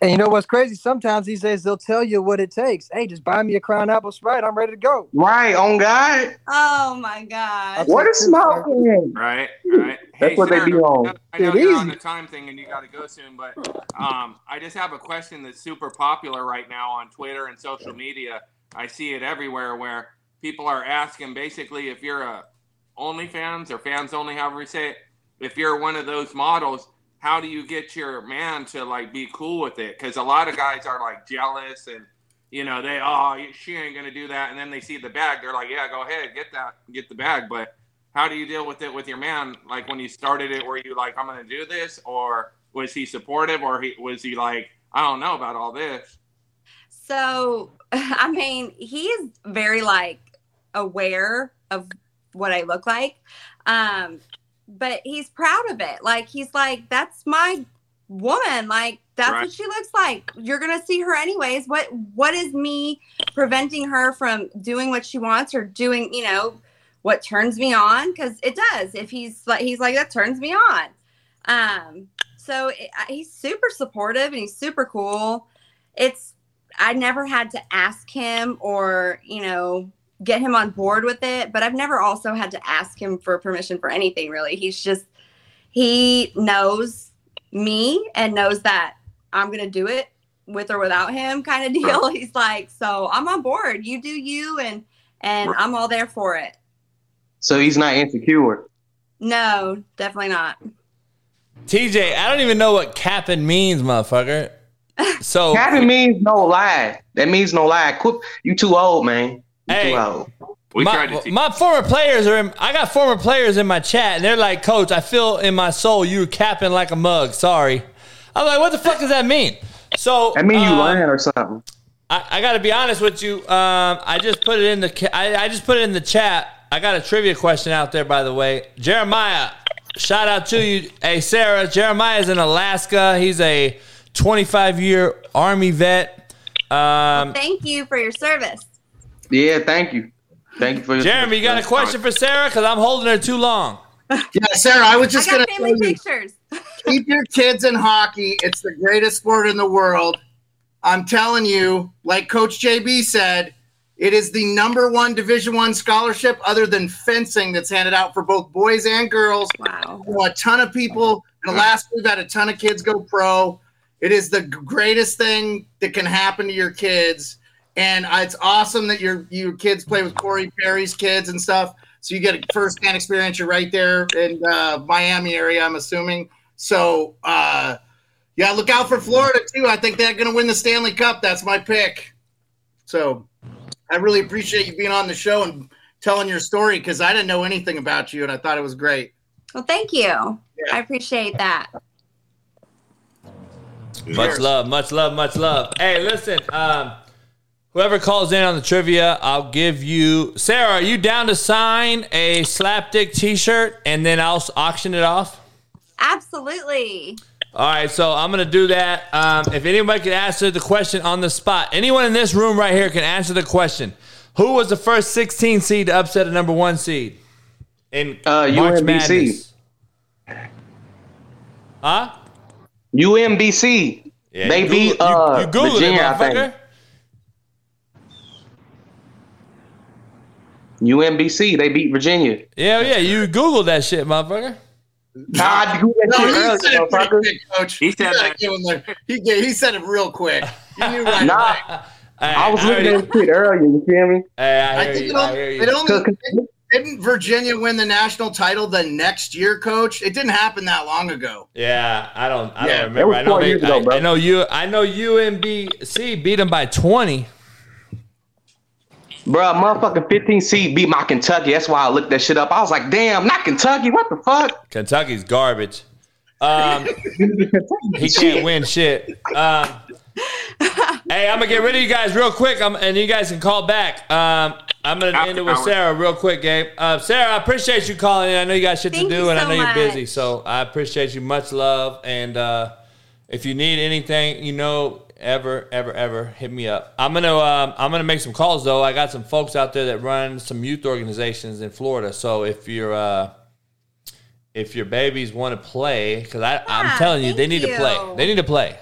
And you know what's crazy? Sometimes these days they'll tell you what it takes. Hey, just buy me a Crown Apple Sprite. I'm ready to go. Right, on God. Oh my god. What is smoking? right, right. That's Hey, what they be on. I know It you're on the time thing and you got to go soon, but um, I just have a question that's super popular right now on Twitter and social media. I see it everywhere where people are asking basically if you're a OnlyFans or fans only, however you say it, if you're one of those models, how do you get your man to like be cool with it? Because a lot of guys are like jealous and you know they oh she ain't gonna do that, and then they see the bag, they're like yeah go ahead get that get the bag, but how do you deal with it with your man? Like when you started it, were you like I'm gonna do this, or was he supportive, or he was he like I don't know about all this? So, I mean, he's very like aware of what I look like. Um, but he's proud of it. Like he's like, that's my woman. Like that's Right. what she looks like. You're gonna see her anyways. What what is me preventing her from doing what she wants or doing, you know, what turns me on? Because it does. If he's like he's like that turns me on. Um, so it, he's super supportive and he's super cool. It's I never had to ask him or you know get him on board with it, but I've never also had to ask him for permission for anything really. He's just he knows me and knows that I'm gonna do it with or without him kind of deal. He's like, so I'm on board. You do you and and I'm all there for it. So he's not insecure. No, definitely not. TJ, I don't even know what capping means, motherfucker. So Capping means no lie. That means no lie. Quit. You too old, man. You Hey. too old. my, my former players are in, I got former players in my chat and they're like, Coach, I feel in my soul you were capping like a mug. Sorry. I'm like, what the fuck does that mean? So I mean, you um, lying or something. I, I got to be honest with you. Um, I just put it in the ca- I, I just put it in the chat. I got a trivia question out there, by the way. Jeremiah, shout out to you. Hey, Sarah. Jeremiah's in Alaska. He's a 25 year Army vet. Um, Thank you for your service. Yeah, thank you. Thank you for your Jeremy, you got a question for Sarah? Because I'm holding her too long. Yeah, Sarah, I was just I gonna family tell you, pictures. keep your kids in hockey. It's the greatest sport in the world. I'm telling you, like Coach JB said, it is the number one Division One scholarship other than fencing that's handed out for both boys and girls. Wow. You know, a ton of people in Alaska, we've had a ton of kids go pro. It is the greatest thing that can happen to your kids. And uh, it's awesome that your your kids play with Corey Perry's kids and stuff. So you get a first-hand experience. You're right there in uh, Miami area, I'm assuming. So uh, yeah, look out for Florida too. I think they're going to win the Stanley Cup. That's my pick. So I really appreciate you being on the show and telling your story because I didn't know anything about you, and I thought it was great. Well, thank you. I appreciate that. Much love, much love, much love. Hey, listen, um, whoever calls in on the trivia, I'll give you. Sarah, are you down to sign a slapdick T-shirt and then I'll auction it off? Absolutely. All right, so I'm gonna do that. Um, if anybody can answer the question on the spot, anyone in this room right here can answer the question. Who was the first 16 seed to upset a number one seed in Uh, March UMBC. Madness? Huh? UMBC. Yeah, they beat Google- you- uh, you Googled it, Virginia, I think. motherfucker. UMBC. They beat Virginia. Yeah, yeah, you Googled that shit, motherfucker. Nah, I Googled that No, shit he earlier, said it pretty motherfucker. quick, Coach. He said You gotta that. the- he, gave, he said it real quick. You knew right Nah, away. I was I looking at this shit earlier. You feel me? I I hear think you. it I only, hear it you. only didn't, didn't Virginia win the national title the next year, Coach? It didn't happen that long ago. Yeah, I don't. I Yeah, don't remember. I know four they. ago, I. I know you. I know UMBC beat them by twenty. Bruh, motherfucking 15 seed beat my Kentucky. That's why I looked that shit up. I was like, damn, not Kentucky. What the fuck? Kentucky's garbage. Um, he can't win shit. Um, hey, I'm gonna get rid of you guys real quick, um, and you guys can call back. Um, I'm gonna end it with hours. Sarah real quick, Gabe. Uh, Sarah, I appreciate you calling in. I know you got shit Thank to do, you and I so know you're busy, so I appreciate you. Much love, and uh, if you need anything, you know, ever, ever, ever, hit me up. I'm gonna, um, I'm gonna make some calls though. I got some folks out there that run some youth organizations in Florida. So if you're, uh, if your babies want to play, because I'm telling you, they need to play. They need to play,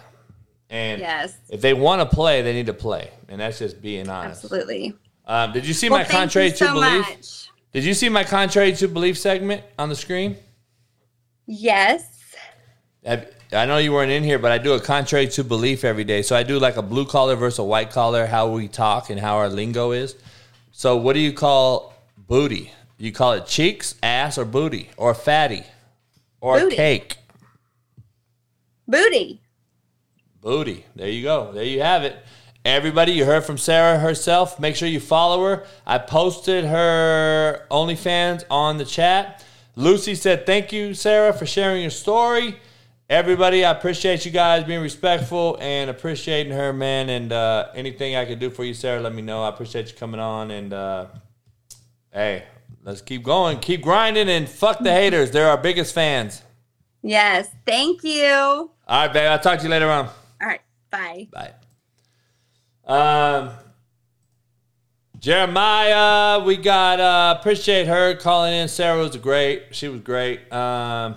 and Yes. if they want to play, they need to play, and that's just being honest. Absolutely. Um, did you see Well, my you contrary to belief? much. Did you see my contrary to belief segment on the screen? Yes. have, I know you weren't in here, but I do a contrary to belief every day. So I do like a blue collar versus a white collar, how we talk and how our lingo is. So what do you call booty? You call it cheeks, ass, or booty, or fatty, or Booty. cake? Booty. Booty. There you go. There you have it. Everybody, you heard from Sarah herself. Make sure you follow her. I posted her OnlyFans on the chat. Lucy said, Thank you, Sarah, for sharing your story. Everybody, I appreciate you guys being respectful and appreciating her, man. And uh, anything I can do for you, Sarah, let me know. I appreciate you coming on. And uh, hey, let's keep going. Keep grinding and fuck the haters. They're our biggest fans. Yes. Thank you. All right, babe. I'll talk to you later on. All right. Bye. Bye. Um, Jeremiah, we got uh, appreciate her calling in. Sarah was great. She was great. Um,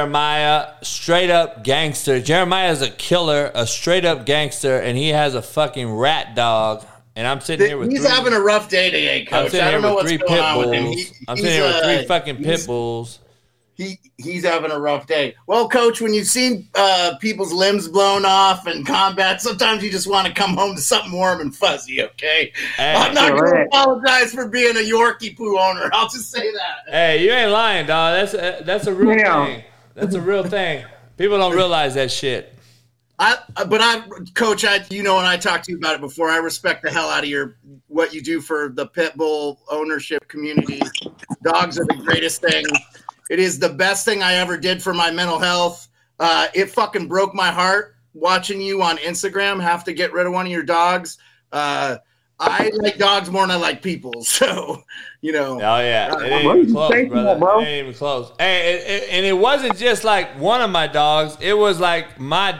Jeremiah, straight up gangster. Jeremiah is a killer, a straight up gangster, and he has a fucking rat dog. And I'm sitting here with He's three, having a rough day today, coach. I'm coach. sitting I here don't know with three pit on with bulls. He- I'm he's, sitting here with uh, three fucking he's- pit bulls. he he's having a rough day. Well, coach, when you've seen uh, people's limbs blown off in combat, sometimes you just want to come home to something warm and fuzzy. Okay, Hey. I'm not going to apologize for being a Yorkie poo owner. I'll just say that. Hey, you ain't lying, dog. That's a, that's a real Yeah. thing. That's a real thing. People don't realize that shit. I, but I, coach, I, you know, when I talked to you about it before, I respect the hell out of your what you do for the pit bull ownership community. Dogs are the greatest thing. It is the best thing I ever did for my mental health. Uh, it fucking broke my heart watching you on Instagram have to get rid of one of your dogs. Uh, I like dogs more than I like people, so you know. Oh yeah, it ain't even close, brother. It ain't even close. Hey, it, it- and it wasn't just like one of my dogs. It was like my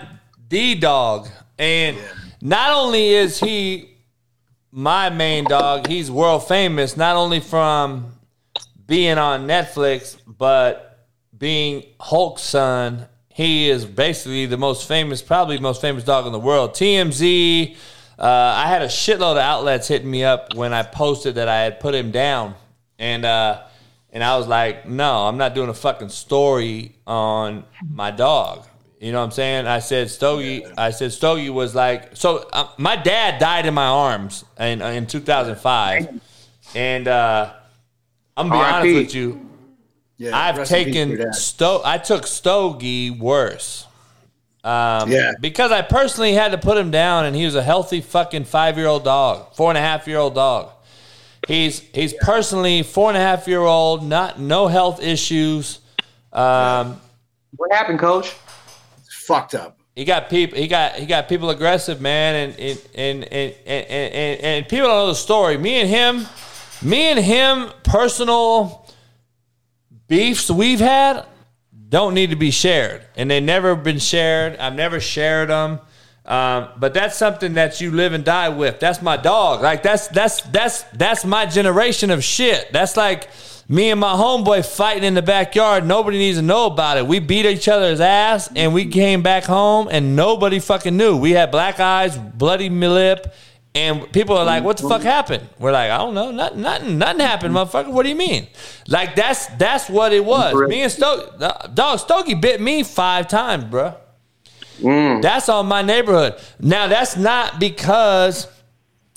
D dog, and not only is he my main dog, he's world famous. Not only from being on Netflix, but being Hulk's son. He is basically the most famous, probably the most famous dog in the world. TMZ. Uh, I had a shitload of outlets hitting me up when I posted that I had put him down, and uh, and I was like, no, I'm not doing a fucking story on my dog. You know what I'm saying? I said Stogie. I said Stogie was like so. Uh, my dad died in my arms in in 2005, and uh, I'm gonna be honest R.I.P.. with you. Yeah, I've rest in peace to taken. Sto. I took Stogie worse. Um, Yeah. Because I personally had to put him down, and he was a healthy fucking five year old dog, four and a half year old dog. He's he's personally four and a half year old, not no health issues. Um, what happened, Coach? Fucked up. He got people. He got he got people aggressive, man, and and and and and, and, and people don't know the story. Me and him, me and him, personal beefs we've had don't need to be shared, and they never been shared. I've never shared them. Um, but that's something that you live and die with. That's my dog. Like that's that's that's that's my generation of shit. That's like me and my homeboy fighting in the backyard. Nobody needs to know about it. We beat each other's ass, and we came back home, and nobody fucking knew. We had black eyes, bloody lip, and people are like, "What the fuck happened?" We're like, "I don't know. Nothing, nothing, nothing happened, motherfucker. What do you mean?" Like that's that's what it was. Me and Stoke, uh, dog Stogie bit me five times, bruh. Mm. That's on my neighborhood. Now that's not because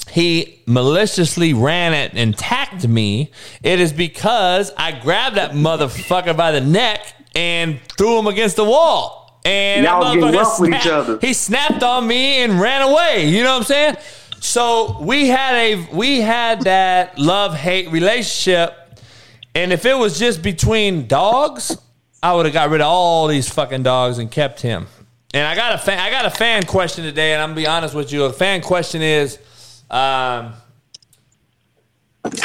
he maliciously ran it and attacked me. It is because I grabbed that motherfucker by the neck and threw him against the wall. And Y'all that motherfucker rough with each snapped-. He snapped on me and ran away. You know what I'm saying? So we had a we had that love hate relationship, and if it was just between dogs, I would have got rid of all these fucking dogs and kept him. And I got a fan, I got a fan question today, and I'm gonna be honest with you. A fan question is, um,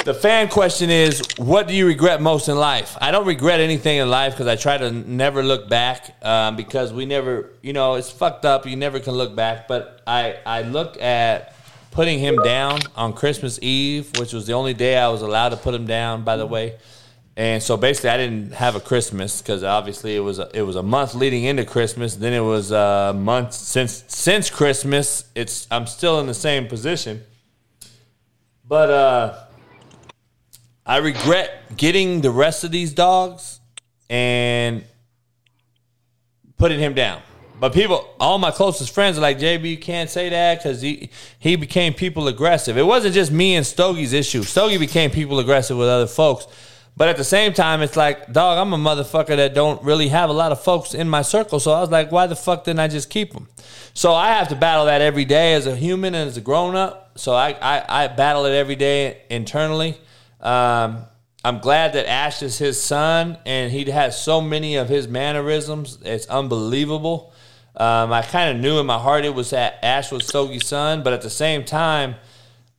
the fan question is, what do you regret most in life? I don't regret anything in life because I try to never look back um, because we never, you know, it's fucked up. You never can look back. But I, I look at putting him down on Christmas Eve, which was the only day I was allowed to put him down. By the way, and so basically, I didn't have a Christmas because obviously it was a, it was a month leading into Christmas. Then it was a month since since Christmas. It's I'm still in the same position, but uh, I regret getting the rest of these dogs and putting him down. But people, all my closest friends are like, JB, you can't say that because he, he became people aggressive. It wasn't just me and Stogie's issue. Stogie became people aggressive with other folks. But at the same time, it's like, dog, I'm a motherfucker that don't really have a lot of folks in my circle. So I was like, why the fuck didn't I just keep them? So I have to battle that every day as a human and as a grown up. So I, I, I battle it every day internally. Um, I'm glad that Ash is his son and he has so many of his mannerisms. It's unbelievable. Um, I kind of knew in my heart it was that Ash was Stogie's son, but at the same time,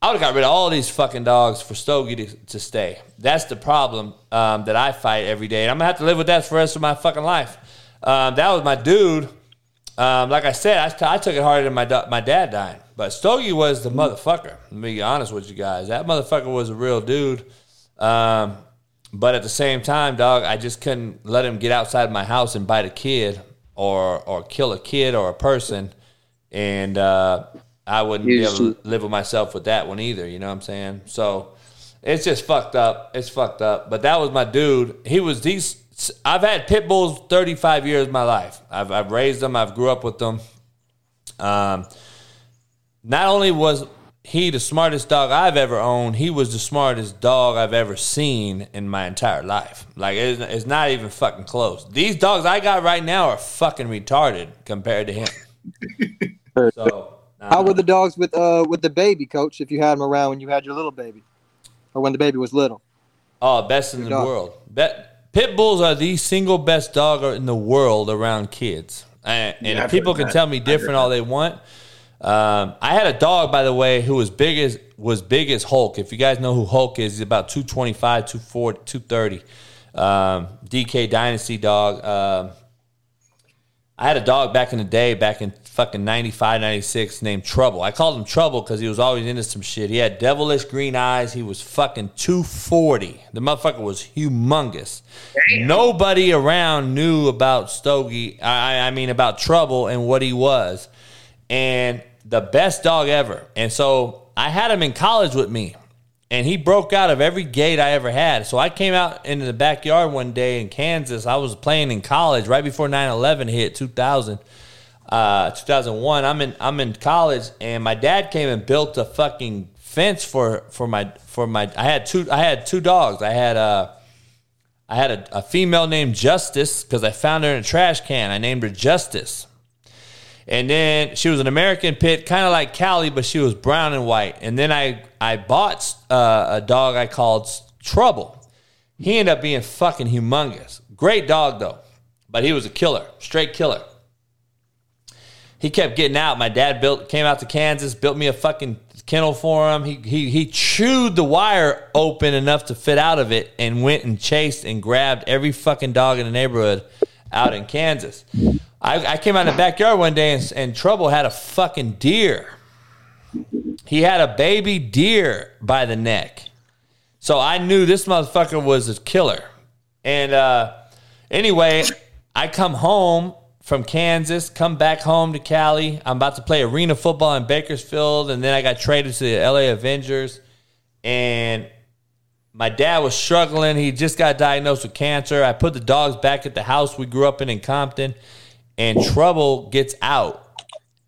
I would have got rid of all these fucking dogs for Stogie to, to stay. That's the problem um, that I fight every day. And I'm to have to live with that for the rest of my fucking life. Um, that was my dude. Um, like I said, I, t- I took it harder than my, da- my dad dying. But Stogie was the motherfucker. Let me be honest with you guys. That motherfucker was a real dude. Um, but at the same time, dog, I just couldn't let him get outside my house and bite a kid or or kill a kid or a person, and uh, I wouldn't be able to live with myself with that one either. You know what I'm saying? So it's just fucked up. It's fucked up. But that was my dude. He was these. I've had pit bulls 35 years of my life. I've I've raised them. I've grew up with them. Um, not only was he the smartest dog I've ever owned. He was the smartest dog I've ever seen in my entire life. Like it's, it's not even fucking close. These dogs I got right now are fucking retarded compared to him. so How were the dogs with uh with the baby, coach? If you had them around when you had your little baby, or when the baby was little? Oh, best in the dog. world. Bet, pit bulls are the single best dog in the world around kids. And, and Yeah, if people can that. tell me different all they want. Um, I had a dog, by the way, who was big as was big as Hulk. If you guys know who Hulk is, he's about 225, 240, 230. Um, DK Dynasty dog. Um, I had a dog back in the day, back in fucking 95, 96, named Trouble. I called him Trouble because he was always into some shit. He had devilish green eyes. He was fucking 240. The motherfucker was humongous. Nobody around knew about Stogie, I, I mean, about Trouble and what he was. And the best dog ever. And so I had him in college with me and he broke out of every gate I ever had. So I came out into the backyard one day in Kansas. I was playing in college right before 9/11 hit 2000, uh, 2001. I'm in I'm in college, and my dad came and built a fucking fence for for my for my. I had two I had two dogs. I had uh I had a, a female named Justice because I found her in a trash can. I named her Justice. And then she was an American pit, kind of like Callie, but she was brown and white. And then I I bought uh, a dog I called Trouble. He ended up being fucking humongous. Great dog though, but he was a killer, straight killer. He kept getting out. My dad built came out to Kansas, built me a fucking kennel for him. He he he chewed the wire open enough to fit out of it, and went and chased and grabbed every fucking dog in the neighborhood out in Kansas. I, I came out in the backyard one day and, and Trouble had a fucking deer. He had a baby deer by the neck. So I knew this motherfucker was a killer. And uh, anyway, I come home from Kansas, come back home to Cali. I'm about to play arena football in Bakersfield, and then I got traded to the LA Avengers. And my dad was struggling. He just got diagnosed with cancer. I put the dogs back at the house we grew up in in Compton, and Trouble gets out.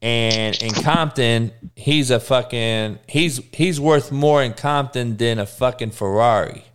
And in Compton, he's a fucking he's he's worth more in Compton than a fucking Ferrari.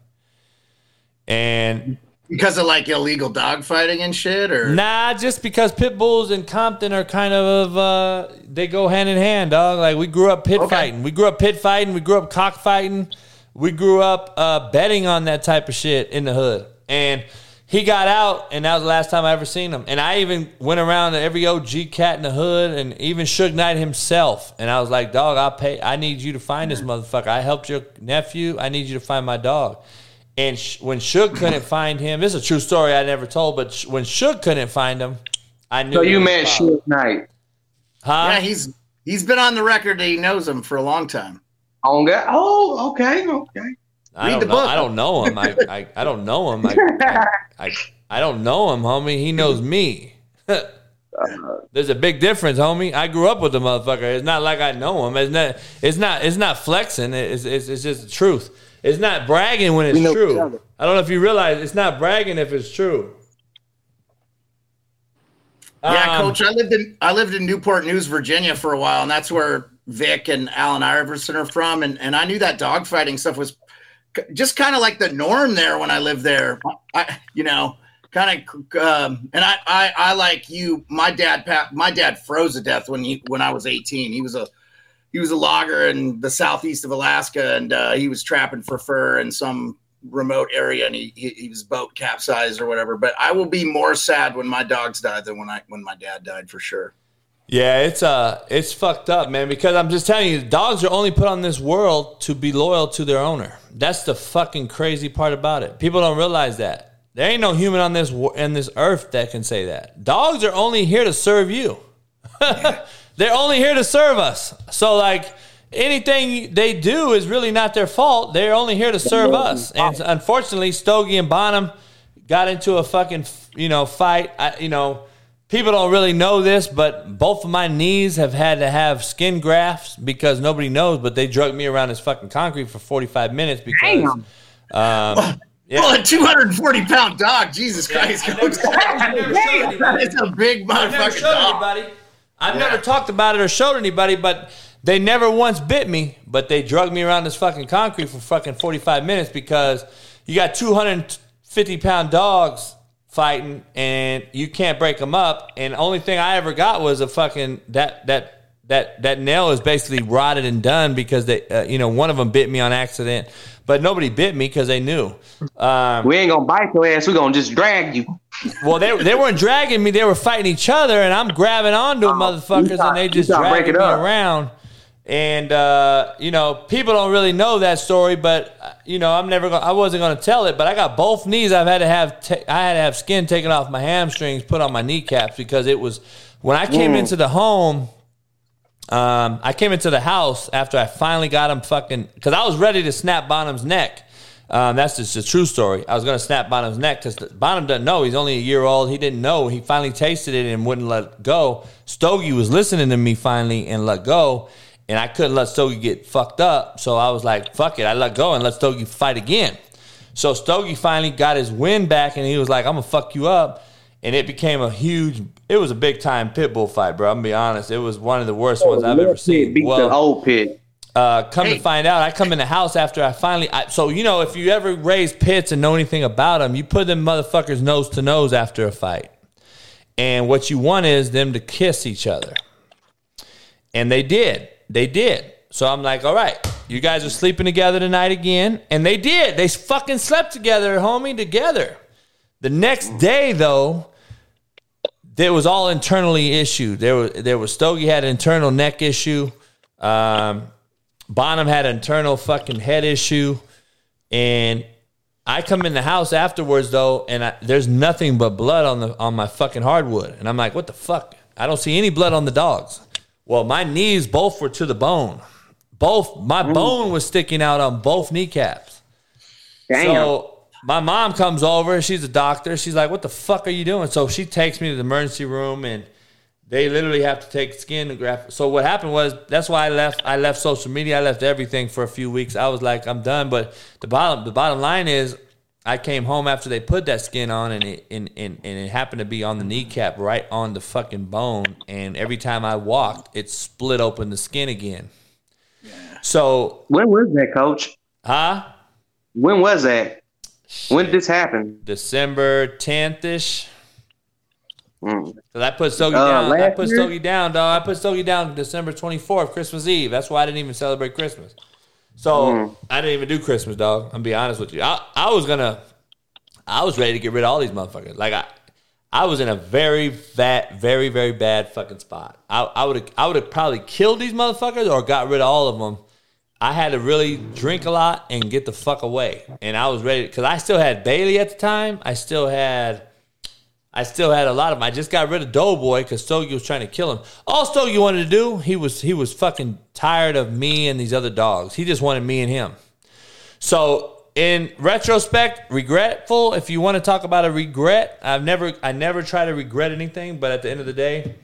And because of like illegal dog fighting and shit, or Nah, just because pit bulls and Compton are kind of uh they go hand in hand, dog. Like we grew up pit fighting. We grew up pit fighting, we grew up cockfighting. We grew up uh betting on that type of shit in the hood. And he got out and that was the last time I ever seen him. And I even went around to every OG cat in the hood and even Suge Knight himself. And I was like, dog, I'll pay I need you to find this motherfucker. I helped your nephew. I need you to find my dog. And sh- when Suge couldn't find him, this is a true story I never told, but sh- when Suge couldn't find him, I knew. So you met foul. Suge Knight. Huh? yeah, he's he's been on the record that he knows him for a long time. On that? Oh, okay, okay. I Read don't know. book. I don't know him. I, I, I don't know him. I, I, I, I don't know him, homie. He knows me. There's a big difference, homie. I grew up with the motherfucker. It's not like I know him. It's not. It's not. It's not flexing. It's it's, it's just the truth. It's not bragging when it's We know each true. I don't know if you realize it's not bragging if it's true. Yeah, Um, coach. I lived in I lived in Newport News, Virginia for a while, and that's where Vick and Allen Iverson are from. And and I knew that dogfighting stuff was c- just kind of like the norm there when I lived there. I, you know, kind of. Um, and I, I, I like you. My dad, my dad froze to death when he when I was eighteen. He was a he was a logger in the southeast of Alaska, and uh, he was trapping for fur in some remote area, and he, he he was boat capsized or whatever. But I will be more sad when my dogs died than when I when my dad died for sure. Yeah, it's uh it's fucked up, man, because I'm just telling you, dogs are only put on this world to be loyal to their owner. That's the fucking crazy part about it. People don't realize that. There ain't no human on this in this earth that can say that. Dogs are only here to serve you. They're only here to serve us. So like anything they do is really not their fault. They're only here to serve us. And unfortunately, Stogie and Bonham got into a fucking you know fight. I, you know, people don't really know this, but both of my knees have had to have skin grafts because nobody knows. But they drug me around this fucking concrete for forty five minutes because. Um, yeah. Well, a 240 pound dog, Jesus Christ. coach. it's a big I've never motherfucking dog. anybody. I've never talked about it or showed anybody, but they never once bit me. But they drug me around this fucking concrete for fucking forty five minutes because you got two hundred fifty pound dogs fighting and you can't break them up. And the only thing I ever got was a fucking that that. That, that nail is basically rotted and done because they, uh, you know, one of them bit me on accident, but nobody bit me because they knew. Um, We ain't gonna bite your ass. We gonna just drag you. well, they they weren't dragging me; they were fighting each other, and I'm grabbing onto them, motherfuckers, and they just dragging me around. And uh, you know, people don't really know that story, but you know, I'm never going. I wasn't going to tell it, but I got both knees. I've had to have. ta- I had to have skin taken off my hamstrings, put on my kneecaps because it was when I came Mm. into the home. Um, I came into the house after I finally got him fucking because I was ready to snap Bonham's neck. Um, that's just a true story. I was going to snap Bonham's neck because Bonham doesn't know. He's only a year old. He didn't know. He finally tasted it and wouldn't let go. Stogie was listening to me finally and let go. And I couldn't let Stogie get fucked up. So I was like, fuck it. I let go and let Stogie fight again. So Stogie finally got his win back and he was like, I'm going to fuck you up. And it became a huge, it was a big time pit bull fight, bro. I'm going to be honest. It was one of the worst ones I've ever seen. Beat the old pit. Uh, come to find out, I come in the house after I finally. I, so you know, if you ever raise pits and know anything about them, you put them motherfuckers nose to nose after a fight, and what you want is them to kiss each other, and they did. They did. So I'm like, all right, you guys are sleeping together tonight again, and they did. They fucking slept together, homie, together. The next day, though, there was all internally issued. There was there was Stogie had an internal neck issue. Um, Bonham had an internal fucking head issue, and I come in the house afterwards though, and I, there's nothing but blood on the on my fucking hardwood, and I'm like, what the fuck? I don't see any blood on the dogs. Well, my knees both were to the bone. Both my bone was sticking out on both kneecaps. Damn. So my mom comes over. She's a doctor. She's like, "What the fuck are you doing?" So she takes me to the emergency room, and they literally have to take skin and graft. So what happened was that's why I left. I left social media. I left everything for a few weeks. I was like, I'm done. But the bottom the bottom line is, I came home after they put that skin on, and it and, and, and it happened to be on the kneecap, right on the fucking bone. And every time I walked, it split open the skin again. So when was that, Coach? Huh? When was that? When did this happen? December 10th ish. Cause I put Stogie Uh, down. I put year? Stogie down, dog. I put Stogie down December 24th, Christmas Eve. That's why I didn't even celebrate Christmas. So Mm. I didn't even do Christmas, dog. I'm be honest with you. I, I was gonna, I was ready to get rid of all these motherfuckers. Like I, I was in a very bad, very very bad fucking spot. I, I would I would have probably killed these motherfuckers or got rid of all of them. I had to really drink a lot and get the fuck away. And I was ready because I still had Bailey at the time. I still had, I still had a lot of them. I just got rid of Doughboy because Stogie was trying to kill him. All Stogie wanted to do, he was he was fucking tired of me and these other dogs. He just wanted me and him. So in retrospect, regretful. If you want to talk about a regret, I've never I never try to regret anything. But at the end of the day,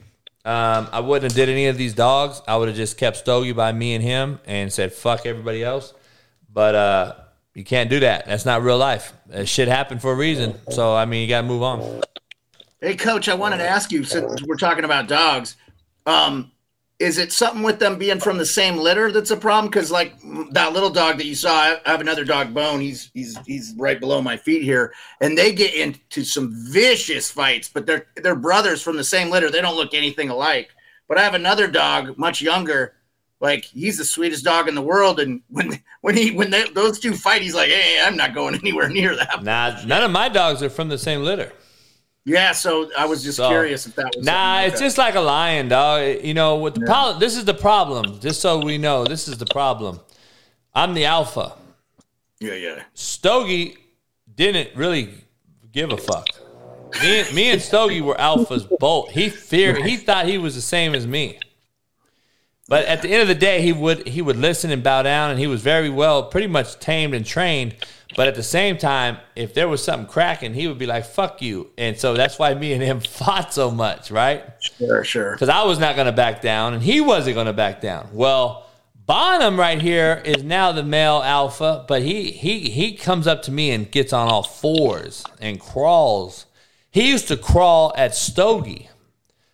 um, I wouldn't have did any of these dogs. I would have just kept Stogie by me and him and said fuck everybody else. But uh, you can't do that. That's not real life. Uh, shit happened for a reason. So I mean, you got to move on. Hey, coach, I wanted to ask you since we're talking about dogs. Um, is it something with them being from the same litter that's a problem? Because like that little dog that you saw, I have another dog, Bone. He's he's he's right below my feet here, and they get into some vicious fights. But they're they're brothers from the same litter. They don't look anything alike. But I have another dog, much younger. Like he's the sweetest dog in the world, and when when he when they, those two fight, he's like, "Hey, I'm not going anywhere near that." Nah, none of my dogs are from the same litter. Yeah, so I was just So- curious if that was. Nah, like it's that. just like a lion, dog. You know, with the problem, this is the problem. Just so we know, this is the problem. I'm the alpha. Yeah, yeah. Stogie didn't really give a fuck. Me, and- me and Stogie were alphas both. He feared. He thought he was the same as me. But at the end of the day, he would he would listen and bow down, and he was very well, pretty much tamed and trained. But at the same time, if there was something cracking, he would be like "fuck you," and so that's why me and him fought so much, right? Sure, sure. Because I was not going to back down, and he wasn't going to back down. Well, Bonham right here is now the male alpha, but he he he comes up to me and gets on all fours and crawls. He used to crawl at Stogie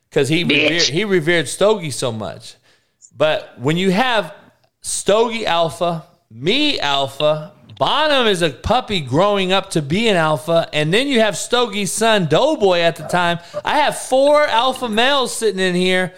because he revered, he revered Stogie so much. But when you have Stogie Alpha, me Alpha, Bonham is a puppy growing up to be an alpha, and then you have Stogie's son Doughboy at the time. I have four alpha males sitting in here,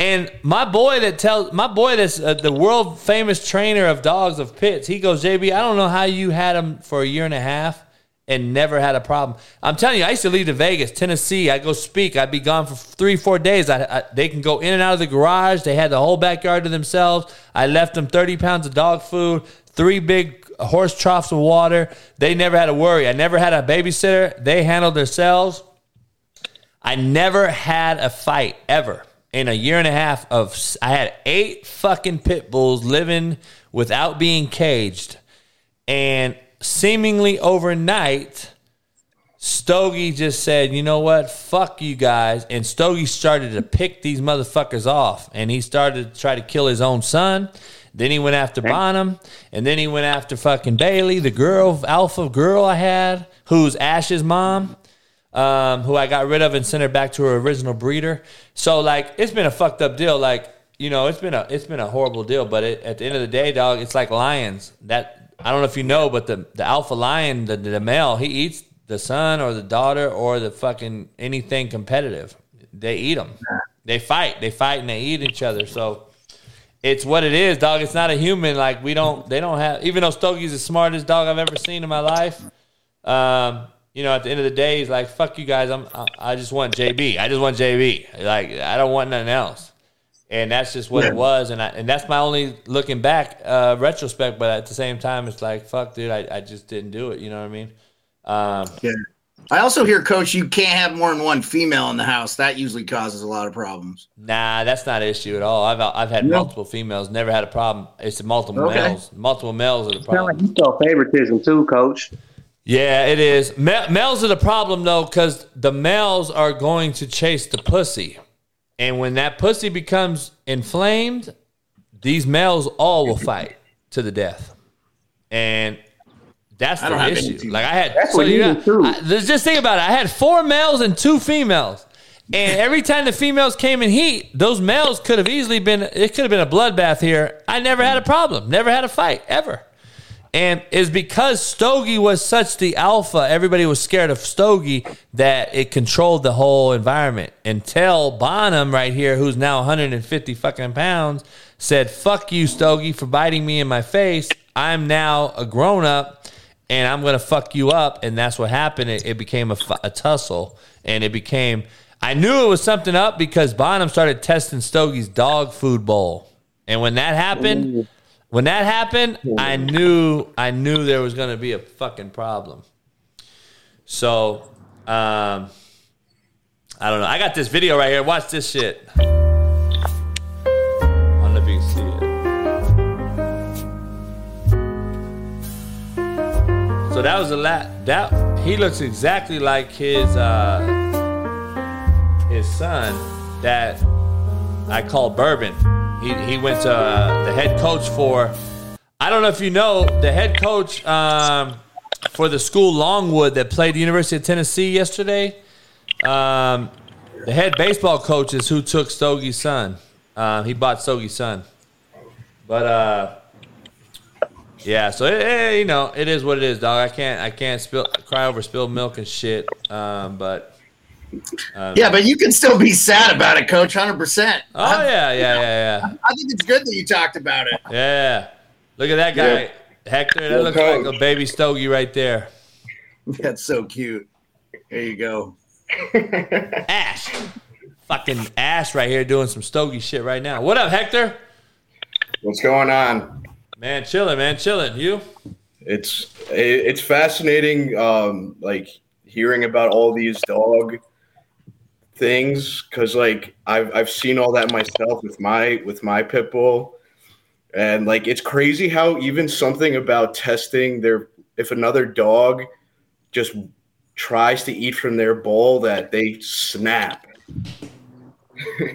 and my boy that tells my boy that's uh, the world famous trainer of dogs of pits. He goes, JB, I don't know how you had him for a year and a half and never had a problem. I'm telling you, I used to leave to Vegas, Tennessee. I go speak. I'd be gone for three, four days. I, I, they can go in and out of the garage. They had the whole backyard to themselves. I left them 30 pounds of dog food, three big horse troughs of water. They never had to worry. I never had a babysitter. They handled themselves. I never had a fight ever in a year and a half of I had eight fucking pit bulls living without being caged and seemingly overnight Stogie just said, "You know what? Fuck you guys." And Stogie started to pick these motherfuckers off and he started to try to kill his own son. Then he went after Bonham, and then he went after fucking Bailey, the girl, alpha girl I had, who's Ash's mom um, who I got rid of and sent her back to her original breeder. So like, it's been a fucked up deal. Like, you know, it's been a it's been a horrible deal. But it, at the end of the day, dog, it's like lions. That I don't know if you know, but the the alpha lion, the the male, he eats the son or the daughter or the fucking anything competitive. They eat them. They fight. They fight and they eat each other. So. It's what it is, dog. It's not a human. Like we don't, they don't have. Even though Stogie's the smartest dog I've ever seen in my life, um, you know, at the end of the day, he's like, "Fuck you guys. I'm. I, I just want JB. I just want JB. Like I don't want nothing else." And that's just what it was, and I, and that's my only looking back uh, retrospect. But at the same time, it's like, "Fuck, dude. I, I just didn't do it." You know what I mean? Um, Yeah. I also hear, Coach, you can't have more than one female in the house. That usually causes a lot of problems. Nah, that's not an issue at all. I've I've had Yeah. multiple females, never had a problem. It's the multiple Okay. males. Multiple males are the problem. like you show favoritism too, Coach. Yeah, it is. Ma- males are the problem though, because the males are going to chase the pussy, and when that pussy becomes inflamed, these males all will fight to the death, and that's the issue. Like I had, That's so what you you know, do, too. I- just think about it. I had four males and two females. And every time the females came in heat, those males could have easily been, it could have been a bloodbath here. I never had a problem, never had a fight, ever. And it's because Stogie was such the alpha, everybody was scared of Stogie that it controlled the whole environment. Until Bonham, right here, who's now 150 fucking pounds, said, Fuck you, Stogie, for biting me in my face. I'm now a grown up and I'm going to fuck you up. And that's what happened. It, it became a, a tussle and it became, I knew it was something up because Bonham started testing Stogie's dog food bowl. And when that happened, when that happened, I knew I knew there was going to be a fucking problem. So, um, I don't know. I got this video right here. Watch this shit. So that was a lot. That he looks exactly like his uh, his son that I call Bourbon. He, he went to uh, the head coach for, I don't know if you know, the head coach um, for the school Longwood that played the University of Tennessee yesterday. Um, the head baseball coach is who took Stogie's son. Um, he bought Stogie's son. But uh, yeah. So it, it- you know, it is what it is, dog. I can't I can't spill cry over spilled milk and shit. Um, but um, Yeah, but you can still be sad about it, Coach. Hundred percent. oh yeah, yeah, yeah, yeah. I think it's good that you talked about it. Yeah. Look at that guy, Yeah. Hector. That Yeah, looks coach. like a baby Stogie right there. That's so cute. There you go. Ash. Fucking Ash right here doing some Stogie shit right now. What up, Hector? What's going on? Man, chilling, man, chilling. You? It's it's fascinating, um, like hearing about all these dog things because like I've I've seen all that myself with my with my pit bull, and like it's crazy how even something about testing their if another dog just tries to eat from their bowl that they snap.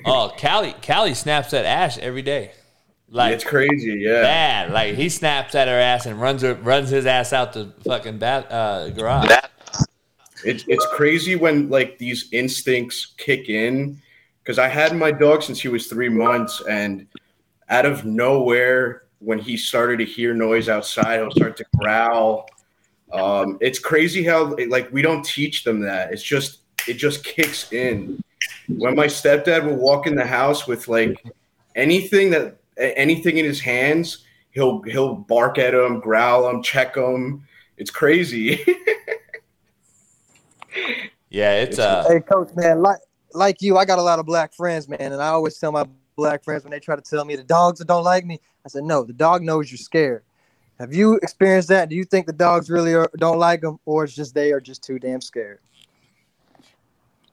Oh, Callie, Callie snaps at Ash every day. Like it's crazy, yeah. bad. Like he snaps at her ass and runs her runs his ass out the fucking bat, uh, garage. It's it's crazy when like these instincts kick in because I had my dog since he was three months, and out of nowhere, when he started to hear noise outside, he'll start to growl. Um, it's crazy how like we don't teach them that. It's just it just kicks in. When my stepdad would walk in the house with like anything that a- anything in his hands, he'll he'll bark at him, growl him, check him. It's crazy. Yeah, it's uh hey, coach, man, like like you, I got a lot of black friends, man, and I always tell my black friends when they try to tell me the dogs that don't like me, I said, no, the dog knows you're scared. Have you experienced that? Do you think the dogs really are, don't like them, or it's just they are just too damn scared?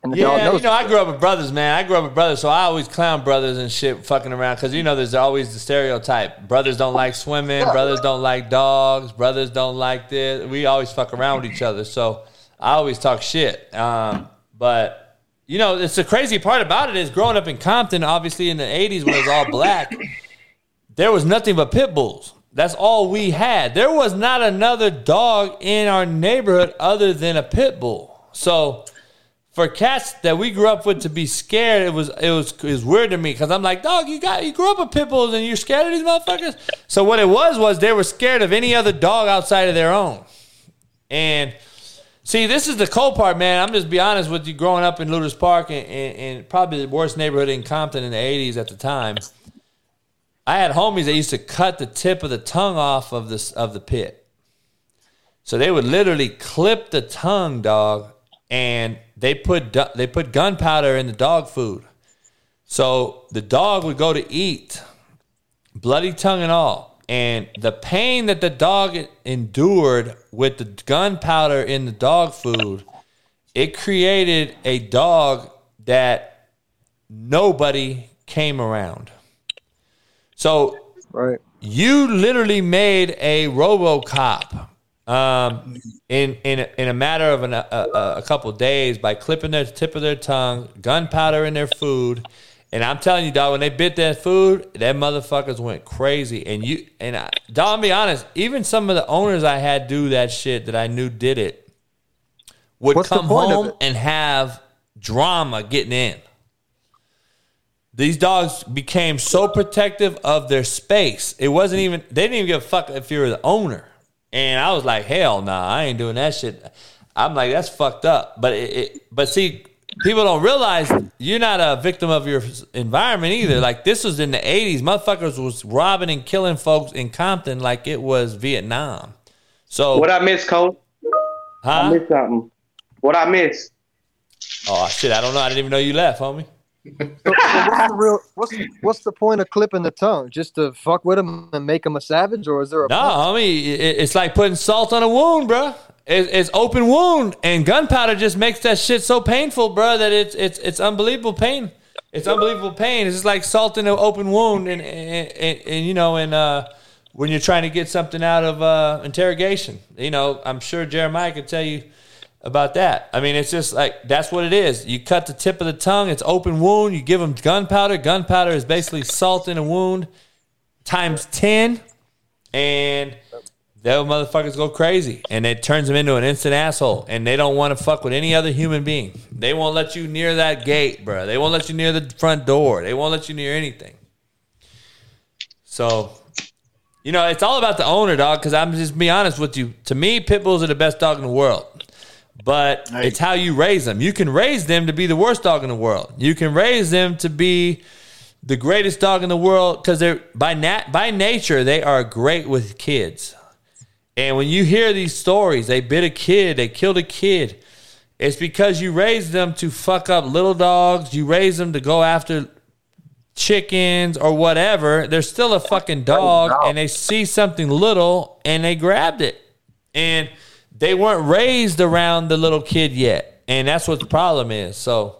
And the dog Yeah, you know, I grew up with brothers, man. I grew up with brothers, so I always clown brothers and shit fucking around because you know there's always the stereotype: brothers don't like swimming, brothers don't like dogs, brothers don't like this. We always fuck around with each other, so I always talk shit. Um, but you know, it's the crazy part about it is growing up in Compton, obviously in the '80s when it was all black, there was nothing but pit bulls. That's all we had. There was not another dog in our neighborhood other than a pit bull. So for cats that we grew up with to be scared, it was it was it was weird to me because I'm like, dog, you got you grew up with pit bulls and you're scared of these motherfuckers. So what it was was they were scared of any other dog outside of their own. And see, this is the cold part, man. I'm just be honest with you. Growing up in Leuders Park and, and, and probably the worst neighborhood in Compton in the '80s at the time, I had homies that used to cut the tip of the tongue off of this of the pit. So they would literally clip the tongue, dog, and they put they put gunpowder in the dog food. So the dog would go to eat, bloody tongue and all, and the pain that the dog endured with the gunpowder in the dog food, it created a dog that nobody came around. So right. you literally made a RoboCop um, in in a, in a matter of an, a, a, a couple days by clipping their tip of their tongue, gunpowder in their food, and I'm telling you, dog, when they bit that food, that motherfuckers went crazy. And you and I, dog, I'll be honest, even some of the owners I had do that shit that I knew did it would What's come home and have drama getting in. These dogs became so protective of their space. It wasn't even they didn't even give a fuck if you were the owner. And I was like, hell nah, I ain't doing that shit. I'm like, that's fucked up. But it, it but see, people don't realize you're not a victim of your environment either. Mm-hmm. Like this was in the 80s. Motherfuckers was robbing and killing folks in Compton like it was Vietnam. So What I miss, Coach? Huh? I missed something. What I missed? Oh shit, I don't know. I didn't even know you left, homie. So, so what's the real? What's what's the point of clipping the tongue? Just to fuck with him and make him a savage, or is there a No, point? homie, it- it's like putting salt on a wound, bro. It- It's open wound, and gunpowder just makes that shit so painful, bro, that it's it's it's unbelievable pain. It's unbelievable pain. It's just like salt in an open wound, and and, and, and you know, and uh, when you're trying to get something out of uh, interrogation, you know, I'm sure Jeremiah could tell you about that. I mean, it's just like that's what it is. You cut the tip of the tongue; it's open wound. You give them gunpowder. Gunpowder is basically salt in a wound times ten, and those motherfuckers go crazy and it turns them into an instant asshole and they don't want to fuck with any other human being. They won't let you near that gate, bro. They won't let you near the front door. They won't let you near anything. So, you know, it's all about the owner, dog, because I'm just be honest with you. To me, pit bulls are the best dog in the world. But it's how you raise them. You can raise them to be the worst dog in the world. You can raise them to be the greatest dog in the world because they're by nat by nature they are great with kids. And when you hear these stories, they bit a kid, they killed a kid. It's because you raised them to fuck up little dogs. You raised them to go after chickens or whatever. They're still a fucking dog, and they see something little and they grabbed it. And they weren't raised around the little kid yet. And that's what the problem is. So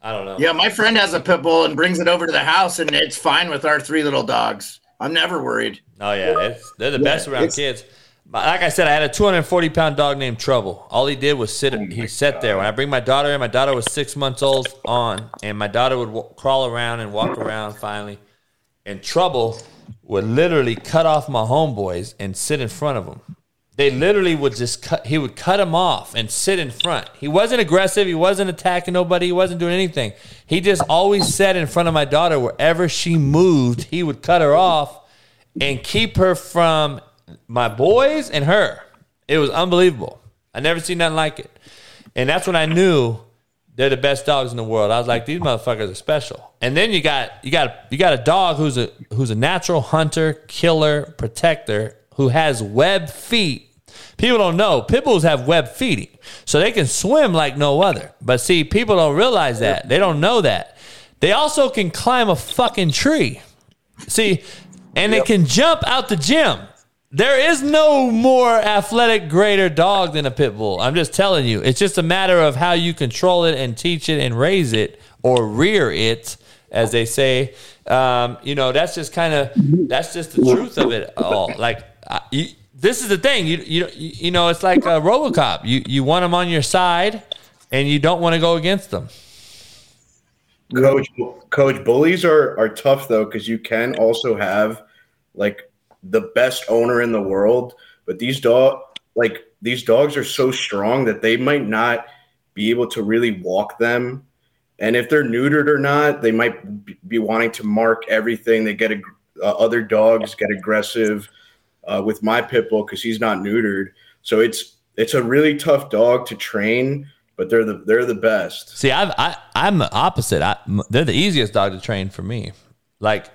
I don't know. Yeah, my friend has a pit bull and brings it over to the house, and it's fine with our three little dogs. I'm never worried. Oh yeah, it's, they're the Yeah, best around kids. But Like I said, I had a 240 pound dog named Trouble. All he did was sit. he sat there. When I bring my daughter in, my daughter was six months old on, and my daughter would w- crawl around and walk around finally. And Trouble would literally cut off my homeboys and sit in front of them. They literally would just cut. He would cut him off and sit in front. He wasn't aggressive. He wasn't attacking nobody. He wasn't doing anything. He just always sat in front of my daughter wherever she moved. He would cut her off and keep her from my boys and her. It was unbelievable. I never seen nothing like it. And that's when I knew they're the best dogs in the world. I was like, these motherfuckers are special. And then you got you got you got a dog who's a who's a natural hunter, killer, protector who has web feet. People don't know pit bulls have web feet, so they can swim like no other. But see, people don't realize that. They don't know that. They also can climb a fucking tree. See, and they can jump out the gym. There is no more athletic, greater dog than a pit bull. I'm just telling you. It's just a matter of how you control it and teach it and raise it or rear it, as they say. Um, you know, that's just kind of that's just the truth of it all. Like, You, this is the thing. You you you know, it's like a RoboCop. You you want them on your side, and you don't want to go against them. Coach, coach, bullies are are tough though because you can also have like the best owner in the world, but these dog like these dogs are so strong that they might not be able to really walk them. And if they're neutered or not, they might be wanting to mark everything. They get ag- uh, other dogs get aggressive uh, with my pit bull because he's not neutered. So it's it's a really tough dog to train, but they're the they're the best. See, I've, I I'm the opposite. I, they're the easiest dog to train for me. Like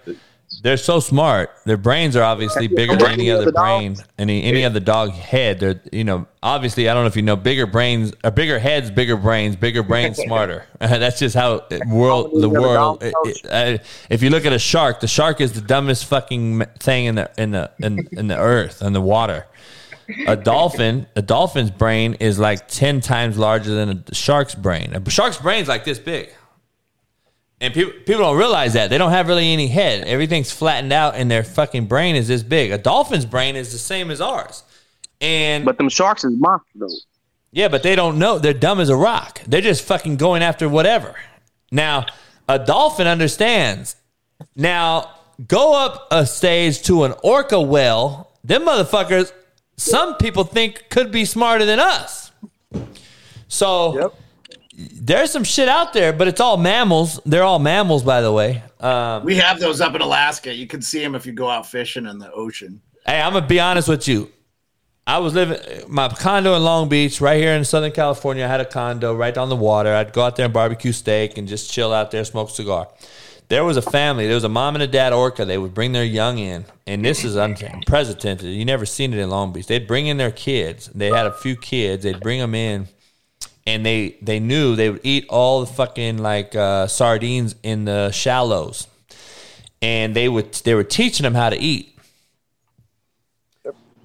they're so smart. Their brains are obviously bigger than any other brain, any any other dog head. They're you know obviously I don't know if you know bigger brains, or bigger heads, bigger brains, bigger brains, smarter. That's just how it- world the world. it- it- uh, if you look at a shark, the shark is the dumbest fucking thing in the in the in, in the earth in the water. A dolphin, a dolphin's brain is like ten times larger than a shark's brain. A shark's brain's like this big. And people people don't realize that they don't have really any head. Everything's flattened out, and their fucking brain is this big. A dolphin's brain is the same as ours. And but them sharks is monsters though. yeah, but they don't know. They're dumb as a rock. They're just fucking going after whatever. Now, a dolphin understands. Now, go up a stage to an orca whale. Them motherfuckers, some people think could be smarter than us. So there's some shit out there, but it's all mammals. They're all mammals, by the way. Um, We have those up in Alaska. You can see them if you go out fishing in the ocean. Hey, I'm gonna be honest with you. I was living my condo in Long Beach, right here in Southern California. I had a condo right on the water. I'd go out there and barbecue steak and just chill out there, smoke a cigar. There was a family. There was a mom and a dad orca. They would bring their young in, and this is unprecedented. You never seen it in Long Beach. They'd bring in their kids. They had a few kids. They'd bring them in, and they they knew they would eat all the fucking like uh, sardines in the shallows, and they would they were teaching them how to eat.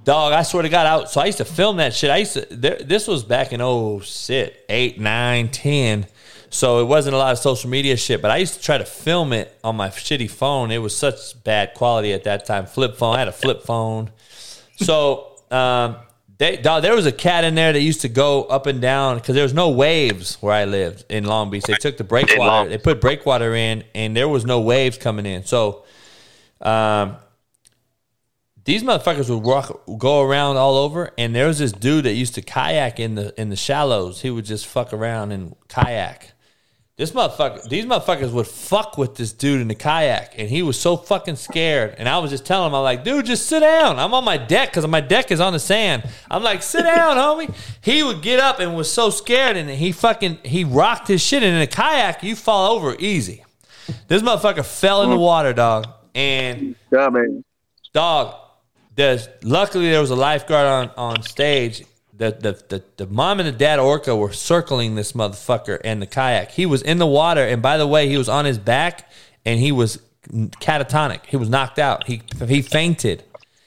Dog, I swear to God, out. so I used to film that shit. I used to, there, this was back in oh shit, 8, 9, 10. So it wasn't a lot of social media shit, but I used to try to film it on my shitty phone. It was such bad quality at that time. Flip phone, I had a flip phone. So, um, they, dog, there was a cat in there that used to go up and down because there was no waves where I lived in Long Beach. They took the breakwater, they put breakwater in, and there was no waves coming in. So, um, these motherfuckers would walk, go around all over, and there was this dude that used to kayak in the in the shallows. He would just fuck around and kayak. This motherfucker, these motherfuckers would fuck with this dude in the kayak, and he was so fucking scared. And I was just telling him, I'm like, dude, just sit down. I'm on my deck because my deck is on the sand. I'm like, sit down, homie. He would get up and was so scared, and he fucking he rocked his shit. And in a kayak, you fall over easy. This motherfucker fell in the water, dog, and Yeah, man. dog. There's luckily there was a lifeguard on on stage. The, the the the mom and the dad orca were circling this motherfucker and the kayak. He was in the water, and by the way, he was on his back and he was catatonic. He was knocked out. He he fainted.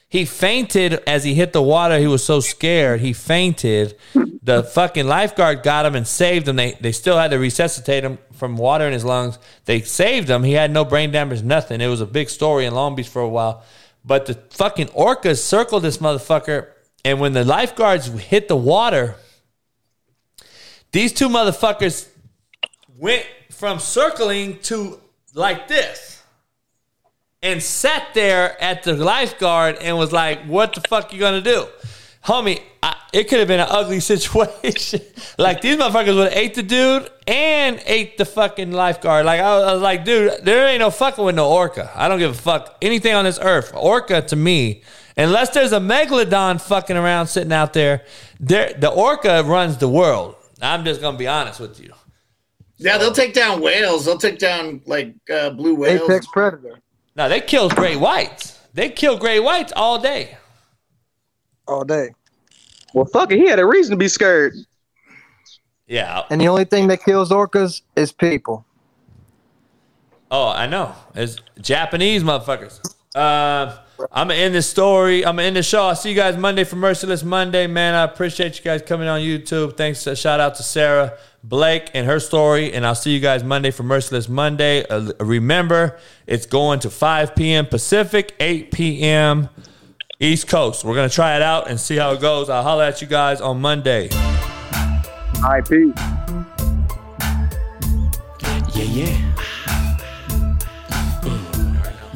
He fainted as he hit the water. He was so scared. He fainted. The fucking lifeguard got him and saved him. They they still had to resuscitate him from water in his lungs. They saved him. He had no brain damage, nothing. It was a big story in Long Beach for a while. But the fucking orcas circled this motherfucker, and when the lifeguards hit the water, these two motherfuckers went from circling to like this and sat there at the lifeguard and was like, "What the fuck you gonna do, homie?" I, it could have been an ugly situation. like these motherfuckers would have ate the dude and ate the fucking lifeguard. Like I was, I was like, dude, there ain't no fucking with no orca. I don't give a fuck anything on this earth. Orca to me, unless there's a megalodon fucking around sitting out there, there the orca runs the world. I'm just gonna be honest with you. Yeah, they'll take down whales. They'll take down like uh, blue whales. Apex predator. No, they kill great whites. They kill great whites all day. All day. Well, fuck it. He had a reason to be scared. Yeah. And the only thing that kills orcas is people. Oh, I know. It's Japanese motherfuckers. Uh, I'm gonna end this story. I'm gonna end the show. I'll see you guys Monday for Merciless Monday, man. I appreciate you guys coming on YouTube. Thanks. Uh, shout out to Sarah Blake and her story. And I'll see you guys Monday for Merciless Monday. Uh, remember, it's going to 5 p.m. Pacific, 8 p.m. East Coast. We're gonna try it out and see how it goes. I'll holler at you guys on Monday. IP. Yeah, yeah.